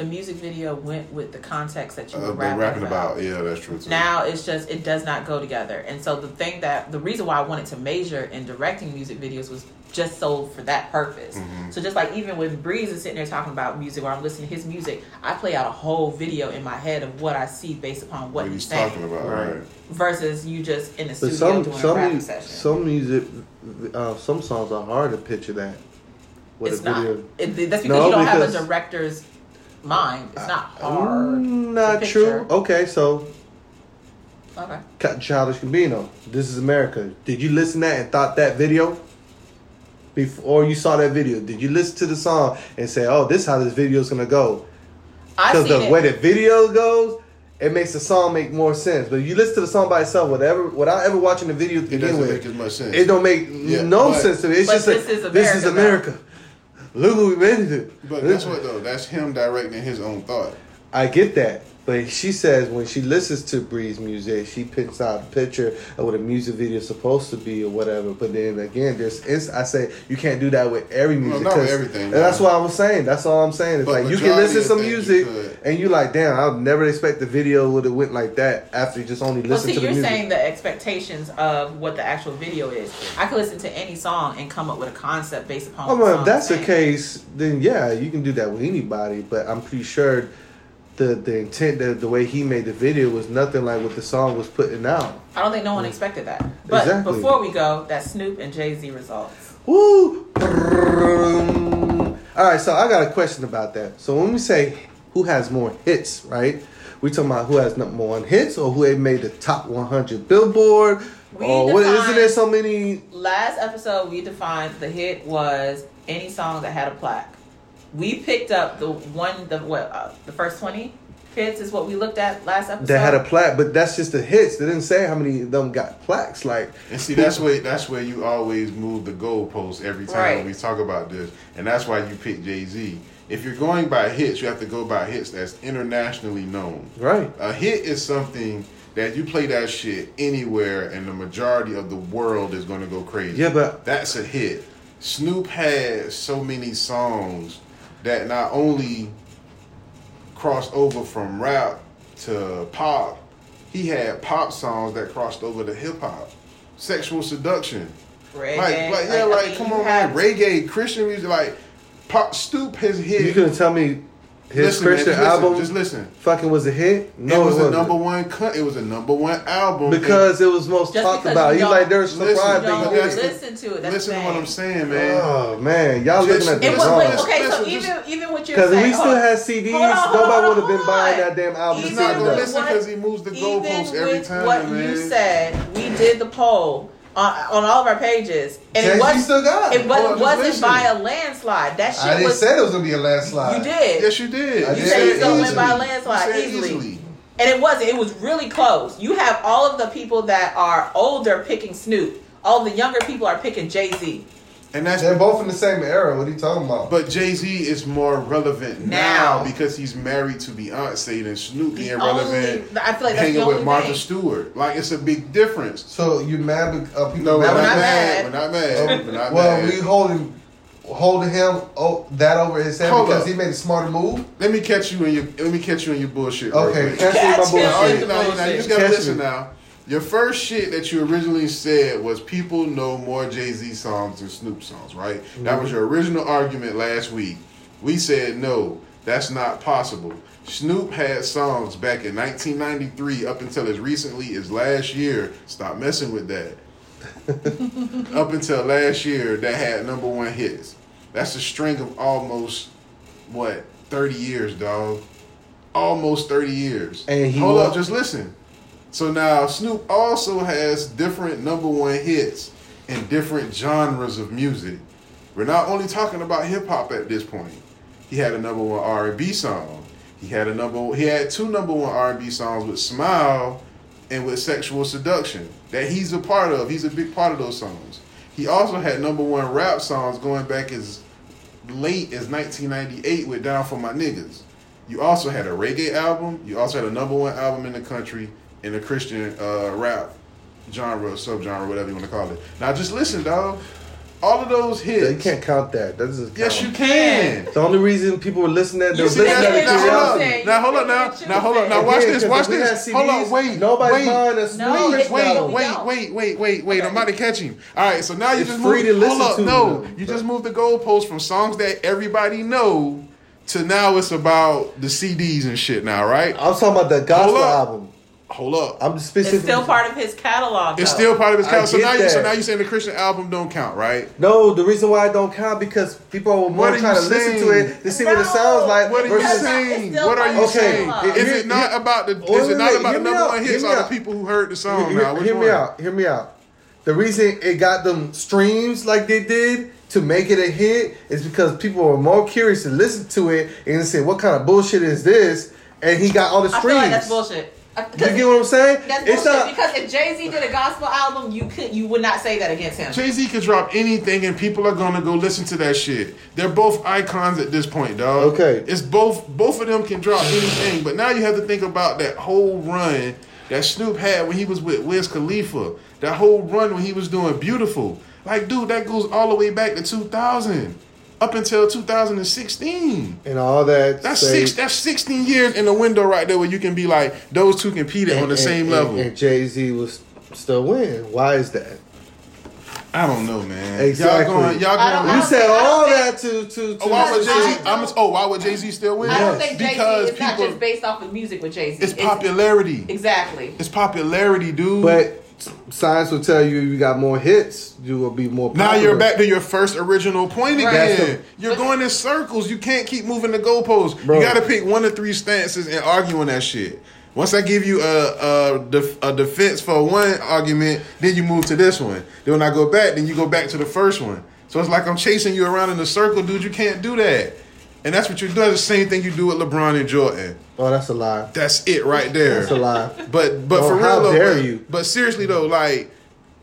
Speaker 12: the music video went with the context that you
Speaker 10: Uh,
Speaker 12: were
Speaker 10: they're
Speaker 12: rapping,
Speaker 10: rapping
Speaker 12: about.
Speaker 10: about, yeah, that's true too.
Speaker 12: Now it's just it does not go together, and so the thing that the reason why I wanted to major in directing music videos was just so for that purpose.
Speaker 10: Mhm.
Speaker 12: So just like even when Breeze is sitting there talking about music, or I'm listening to his music, I play out a whole video in my head of what I see based upon what,
Speaker 10: what
Speaker 12: he's
Speaker 10: he's
Speaker 12: saying,
Speaker 10: talking about,
Speaker 9: Right.
Speaker 10: right?
Speaker 12: versus you just in the
Speaker 9: But
Speaker 12: studio
Speaker 9: some
Speaker 12: doing a
Speaker 9: some
Speaker 12: rapping
Speaker 9: mu-
Speaker 12: session.
Speaker 9: some music, uh, some songs are hard to picture that. With
Speaker 12: it's
Speaker 9: a
Speaker 12: not.
Speaker 9: video.
Speaker 12: It, that's because
Speaker 9: No,
Speaker 12: you don't have a director's mind. It's not hard.
Speaker 9: Mm, Not
Speaker 12: to
Speaker 9: true. Okay, so
Speaker 12: Okay.
Speaker 9: Childish Gambino, "This Is America." Did you listen to that and thought that video? Before you saw that video, did you listen to the song and say, "Oh, this is how this video is gonna go"?
Speaker 12: I
Speaker 9: Because the
Speaker 12: it.
Speaker 9: way the video goes, it makes the song make more sense. But if you listen to the song by itself, whatever, without ever watching the video to
Speaker 10: It
Speaker 9: begin
Speaker 10: doesn't
Speaker 9: with,
Speaker 10: make as much sense.
Speaker 9: it don't make
Speaker 10: Yeah,
Speaker 9: no
Speaker 10: but-
Speaker 9: sense to me. It's
Speaker 12: But
Speaker 9: just
Speaker 12: this
Speaker 9: like
Speaker 12: is
Speaker 9: this is
Speaker 12: America,
Speaker 9: America. Look what we made it.
Speaker 10: But that's what though. That's him directing his own thought.
Speaker 9: I get that. But she says when she listens to Breeze music, she picks out a picture of what a music video is supposed to be or whatever. But then again, there's ins- I say you can't do that with every music.
Speaker 10: not with
Speaker 9: 'cause-
Speaker 10: everything,
Speaker 9: And
Speaker 10: no.
Speaker 9: that's what I was saying. That's all I'm saying. It's
Speaker 10: But
Speaker 9: like you can listen to some music
Speaker 10: you
Speaker 9: and you're like, damn, I would never expect the video would have went like that after you just only
Speaker 12: Well,
Speaker 9: listen
Speaker 12: see,
Speaker 9: to the
Speaker 12: you're
Speaker 9: music.
Speaker 12: saying the expectations of what the actual video is. I could listen to any song and come up with a concept based upon.
Speaker 9: Oh, well, if that's
Speaker 12: is
Speaker 9: the case, then yeah, you can do that with anybody. But I'm pretty sure the the intent, the, the way he made the video was nothing like what the song was putting out.
Speaker 12: I don't think no one expected that. But
Speaker 9: Exactly.
Speaker 12: before we go, that Snoop and Jay Z results.
Speaker 9: Woo! All right, so I got a question about that. So when we say who has more hits, right? We talking about who has number one hits or who made the top 100 Billboard?
Speaker 12: We
Speaker 9: or what? Isn't there so many?
Speaker 12: Last episode, we defined the hit was any song that had a plaque. We picked up the one, the what, uh, the first twenty hits is what we looked at last episode.
Speaker 9: That had a plaque, but that's just the hits. They didn't say how many of them got plaques. Like,
Speaker 10: And see, that's where that's where you always move the goalpost every time
Speaker 12: Right.
Speaker 10: we talk about this, and that's why you pick Jay Z. If you're going by hits, you have to go by hits that's internationally known.
Speaker 9: right?
Speaker 10: A hit is something that you play that shit anywhere, and the majority of the world is going to go crazy.
Speaker 9: Yeah, but
Speaker 10: That's a hit. Snoop had so many songs that not only crossed over from rap to pop, he had pop songs that crossed over to hip hop. Sexual seduction.
Speaker 12: Reggae.
Speaker 10: Like, like yeah,
Speaker 12: I
Speaker 10: like, come on,
Speaker 12: have-
Speaker 10: man. Reggae, Christian music, like pop Stoop his hit.
Speaker 9: you couldn't tell me his
Speaker 10: Listen, man,
Speaker 9: Christian
Speaker 10: just listen,
Speaker 9: album
Speaker 10: just listen.
Speaker 9: fucking was a hit. No,
Speaker 10: it was a number one cut. It was a number one album
Speaker 9: because it was most
Speaker 12: Just
Speaker 9: talked about.
Speaker 12: you
Speaker 9: You
Speaker 12: don't-
Speaker 9: like there's
Speaker 10: Listen,
Speaker 9: surprised
Speaker 12: Don't
Speaker 9: that you
Speaker 10: that's
Speaker 9: did
Speaker 10: the-
Speaker 9: it.
Speaker 12: listen to it. That's
Speaker 10: listen to what. I'm saying, man.
Speaker 9: Oh man, y'all
Speaker 10: Just-
Speaker 9: looking at
Speaker 12: It was,
Speaker 9: wrong.
Speaker 12: wait, okay, so
Speaker 10: listen,
Speaker 12: even
Speaker 10: just-
Speaker 12: even what you're
Speaker 9: Because
Speaker 12: saying,
Speaker 9: we still
Speaker 12: hold
Speaker 9: had CDs,
Speaker 12: on,
Speaker 9: nobody would have been buying that damn album.
Speaker 10: He's
Speaker 12: Even
Speaker 10: not gonna listen because he moves the goalposts
Speaker 12: even
Speaker 10: every
Speaker 12: with
Speaker 10: time,
Speaker 12: what you said, we did the poll on, on all of our pages, and
Speaker 9: Jay-Z
Speaker 12: it was
Speaker 9: still got it,
Speaker 12: it was,
Speaker 10: oh,
Speaker 12: wasn't by a landslide. That shit
Speaker 9: I didn't
Speaker 12: was.
Speaker 9: say it was gonna be a landslide.
Speaker 12: you did.
Speaker 10: Yes, you did.
Speaker 9: I
Speaker 12: You
Speaker 9: did.
Speaker 12: said
Speaker 9: Yeah,
Speaker 12: it's gonna win by a landslide
Speaker 10: said
Speaker 12: easily. And it wasn't. It was really close. You have all of the people that are older picking Snoop. All the younger people are picking Jay Z.
Speaker 10: And that's
Speaker 9: They're both in the same era. What are you talking about?
Speaker 10: But Jay Z is more relevant now.
Speaker 12: Now.
Speaker 10: because he's married to Beyonce than Snoop
Speaker 12: The
Speaker 10: being
Speaker 12: only-
Speaker 10: relevant.
Speaker 12: I feel like that's
Speaker 10: hanging
Speaker 12: the
Speaker 10: with Martha
Speaker 12: thing.
Speaker 10: Stewart. Like it's a big difference.
Speaker 9: so you mad? bec- Uh, people
Speaker 10: No, we're
Speaker 9: mad
Speaker 10: not
Speaker 12: not
Speaker 10: mad.
Speaker 12: mad.
Speaker 10: We're not mad. We're not
Speaker 9: well,
Speaker 10: mad.
Speaker 9: we holding holding him oh, that over his head
Speaker 10: Hold
Speaker 9: because
Speaker 10: up.
Speaker 9: he made a smarter move.
Speaker 10: Let me catch you in your. Let me catch you in your bullshit.
Speaker 9: Okay,
Speaker 10: quick.
Speaker 9: catch me in my
Speaker 12: Catch him
Speaker 10: Now,
Speaker 9: bullshit.
Speaker 12: in the
Speaker 10: now, now, you just gotta
Speaker 9: Catch
Speaker 10: listen
Speaker 9: me.
Speaker 10: now. Your first shit that you originally said was people know more Jay Z songs than Snoop songs, right? That mhm. was your original argument last week. We said no, that's not possible. Snoop had songs back in 1993 up until as recently as last year. Stop messing with that. up until last year, that had number one hits. That's a string of almost what 30 years, dog. Almost 30 years.
Speaker 9: And he
Speaker 10: hold
Speaker 9: wa-
Speaker 10: up, just listen. So now Snoop also has different number one hits in different genres of music. We're not only talking about hip hop at this point. He had a number one R and B song. He had a number. He had two number one R and B songs with "Smile" and with "Sexual Seduction" that he's a part of. He's a big part of those songs. He also had number one rap songs going back as late as 1998 with "Down for My Niggas." You also had a reggae album. You also had a number one album in the country in the Christian uh, rap genre, subgenre, whatever you want to call it. Now just listen, dog. All of those hits You
Speaker 9: can't count that. That doesn't.
Speaker 10: Yes, you can.
Speaker 9: The only reason people were listening to
Speaker 12: You
Speaker 9: those
Speaker 12: see,
Speaker 9: listening
Speaker 12: that's
Speaker 9: to
Speaker 12: what
Speaker 10: now,
Speaker 12: I'm
Speaker 10: hold
Speaker 12: saying.
Speaker 10: up. Now hold up. Now, now hold on. Now watch
Speaker 9: Again,
Speaker 10: this.
Speaker 9: 'cause
Speaker 10: Watch
Speaker 9: if we had
Speaker 10: this. Hold on. Wait.
Speaker 9: nobody's
Speaker 10: wait.
Speaker 9: buying a
Speaker 12: No,
Speaker 9: Snoop
Speaker 12: it's-
Speaker 10: Wait,
Speaker 9: album.
Speaker 10: wait, wait, wait, wait, wait. I'm about to catch him. All right, so now you just
Speaker 9: free
Speaker 10: moved,
Speaker 9: to listen
Speaker 10: hold up,
Speaker 9: to
Speaker 10: No,
Speaker 9: them,
Speaker 10: you just moved the goalpost from songs that everybody know to now it's about the CDs and shit now, right?
Speaker 9: I'm talking about the gospel
Speaker 10: Hold
Speaker 9: album.
Speaker 10: Hold up.
Speaker 9: I'm
Speaker 12: It's still part of his catalog.
Speaker 10: It's
Speaker 12: though.
Speaker 10: still part of his catalog. So now, you, so now you saying the Christian album don't count, right?
Speaker 9: No, the reason why it don't count because people are more
Speaker 10: What
Speaker 9: trying to
Speaker 10: you
Speaker 9: listen to it to see what it sounds like.
Speaker 10: What are you saying? What are you
Speaker 12: part
Speaker 9: of
Speaker 10: saying?
Speaker 12: the
Speaker 9: catalog.
Speaker 10: Is it not about the? Is it not about the number
Speaker 9: out,
Speaker 10: one hits?
Speaker 9: me
Speaker 10: Are the people who heard the song
Speaker 9: hear,
Speaker 10: now? Which
Speaker 9: hear
Speaker 10: one?
Speaker 9: me out. Hear me out. The reason it got them streams like they did to make it a hit is because people were more curious to listen to it and say, "What kind of bullshit is this?" And he got all the
Speaker 12: I
Speaker 9: streams.
Speaker 12: feel like that's bullshit.
Speaker 9: Uh, you get what I'm saying?
Speaker 12: That's
Speaker 9: it's
Speaker 12: bullshit,
Speaker 9: not.
Speaker 12: because if Jay Z did a gospel album, you could you would not say that against him.
Speaker 10: Jay Z could drop anything and people are gonna go listen to that shit. They're both icons at this point, dog.
Speaker 9: Okay.
Speaker 10: It's both both of them can drop anything, but now you have to think about that whole run that Snoop had when he was with Wiz Khalifa. That whole run when he was doing Beautiful. Like, dude, that goes all the way back to 2000. Up until 2016.
Speaker 9: And all that.
Speaker 10: That's
Speaker 9: say-
Speaker 10: six. That's 16 years in the window right there where you can be like those two competed on the same
Speaker 9: and,
Speaker 10: level.
Speaker 9: And, Jay Z was still winning. Why is that?
Speaker 10: I don't know, man.
Speaker 9: Exactly.
Speaker 10: Y'all going? Y'all going?
Speaker 9: You said all
Speaker 12: think-
Speaker 9: that to to. to
Speaker 10: Oh, why would Jay Z?
Speaker 12: I
Speaker 10: I'm. Oh, why would Jay Z still win?
Speaker 12: I don't
Speaker 9: Yes.
Speaker 12: think Jay Z
Speaker 10: Because
Speaker 12: is not
Speaker 10: people-
Speaker 12: just based off of music with Jay Z.
Speaker 10: It's popularity.
Speaker 12: Exactly.
Speaker 10: It's popularity, dude.
Speaker 9: But science will tell you you got more hits, you will be more.
Speaker 10: now you're back to your first original point
Speaker 12: Right.
Speaker 10: again.
Speaker 9: That's the-
Speaker 10: you're going in circles. You can't keep moving the goalposts.
Speaker 9: Bro.
Speaker 10: You got to pick one or three stances and argue on that shit. Once I give you a, a, def, a defense for one argument, then you move to this one. Then when I go back, then you go back to the first one. So it's like I'm chasing you around in a circle, dude. You can't do that. And that's what you're doing. The same thing you do with LeBron and Jordan.
Speaker 9: Oh, that's a lie.
Speaker 10: That's it right there.
Speaker 9: That's a lie.
Speaker 10: But but
Speaker 9: Oh,
Speaker 10: for real
Speaker 9: how
Speaker 10: though,
Speaker 9: dare
Speaker 10: but,
Speaker 9: you.
Speaker 10: but seriously though, like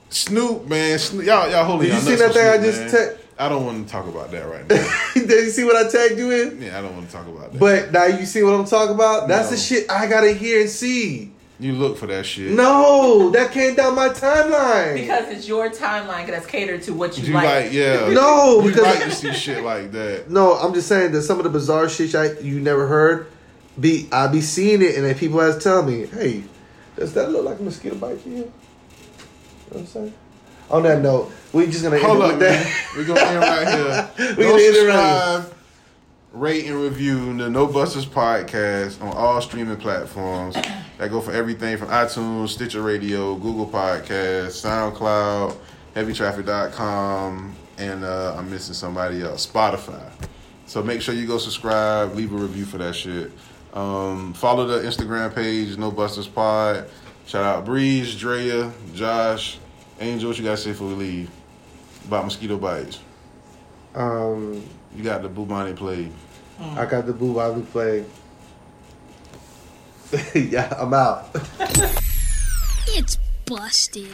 Speaker 10: Snoop, man, Snoop, y'all y'all holding
Speaker 9: Did you
Speaker 10: y'all
Speaker 9: see that
Speaker 10: for
Speaker 9: thing I just
Speaker 10: man.
Speaker 9: te-
Speaker 10: I don't want to talk about that right now.
Speaker 9: Did you see what I tagged you in?
Speaker 10: yeah, I don't want to talk about that.
Speaker 9: But now you see what I'm talking about. That's
Speaker 10: No.
Speaker 9: the shit I gotta hear and see.
Speaker 10: you look for that shit.
Speaker 9: No, that came down my timeline.
Speaker 12: Because it's your timeline that's catered to what you,
Speaker 10: You
Speaker 12: like.
Speaker 10: like, yeah.
Speaker 9: No, because you
Speaker 10: like to see shit like that.
Speaker 9: No, I'm just saying that some of the bizarre shit I, you never heard, be I be seeing it, and then people has tell me, "Hey, does that look like a mosquito bite to you?" You know what I'm saying? On that note, we just gonna
Speaker 10: Hold
Speaker 9: end it
Speaker 10: up,
Speaker 9: with
Speaker 10: man.
Speaker 9: that.
Speaker 10: We're gonna end right here.
Speaker 9: We
Speaker 10: Go
Speaker 9: gonna end it right
Speaker 10: subscribe, rate and review the No Busters podcast on all streaming platforms. That go for everything from iTunes, Stitcher Radio, Google Podcasts, SoundCloud, HeavyTraffic.com, and uh, I'm missing somebody else, Spotify. So make sure you go subscribe, leave a review for that shit. Um, follow the Instagram page, No Busters Pod. Shout out Breeze, Drea, Josh, Angel. What you guys say before we leave about mosquito bites?
Speaker 9: Um,
Speaker 10: You got the bubonic plague.
Speaker 9: I got the boo Bobby play. yeah, I'm out.
Speaker 2: It's busted.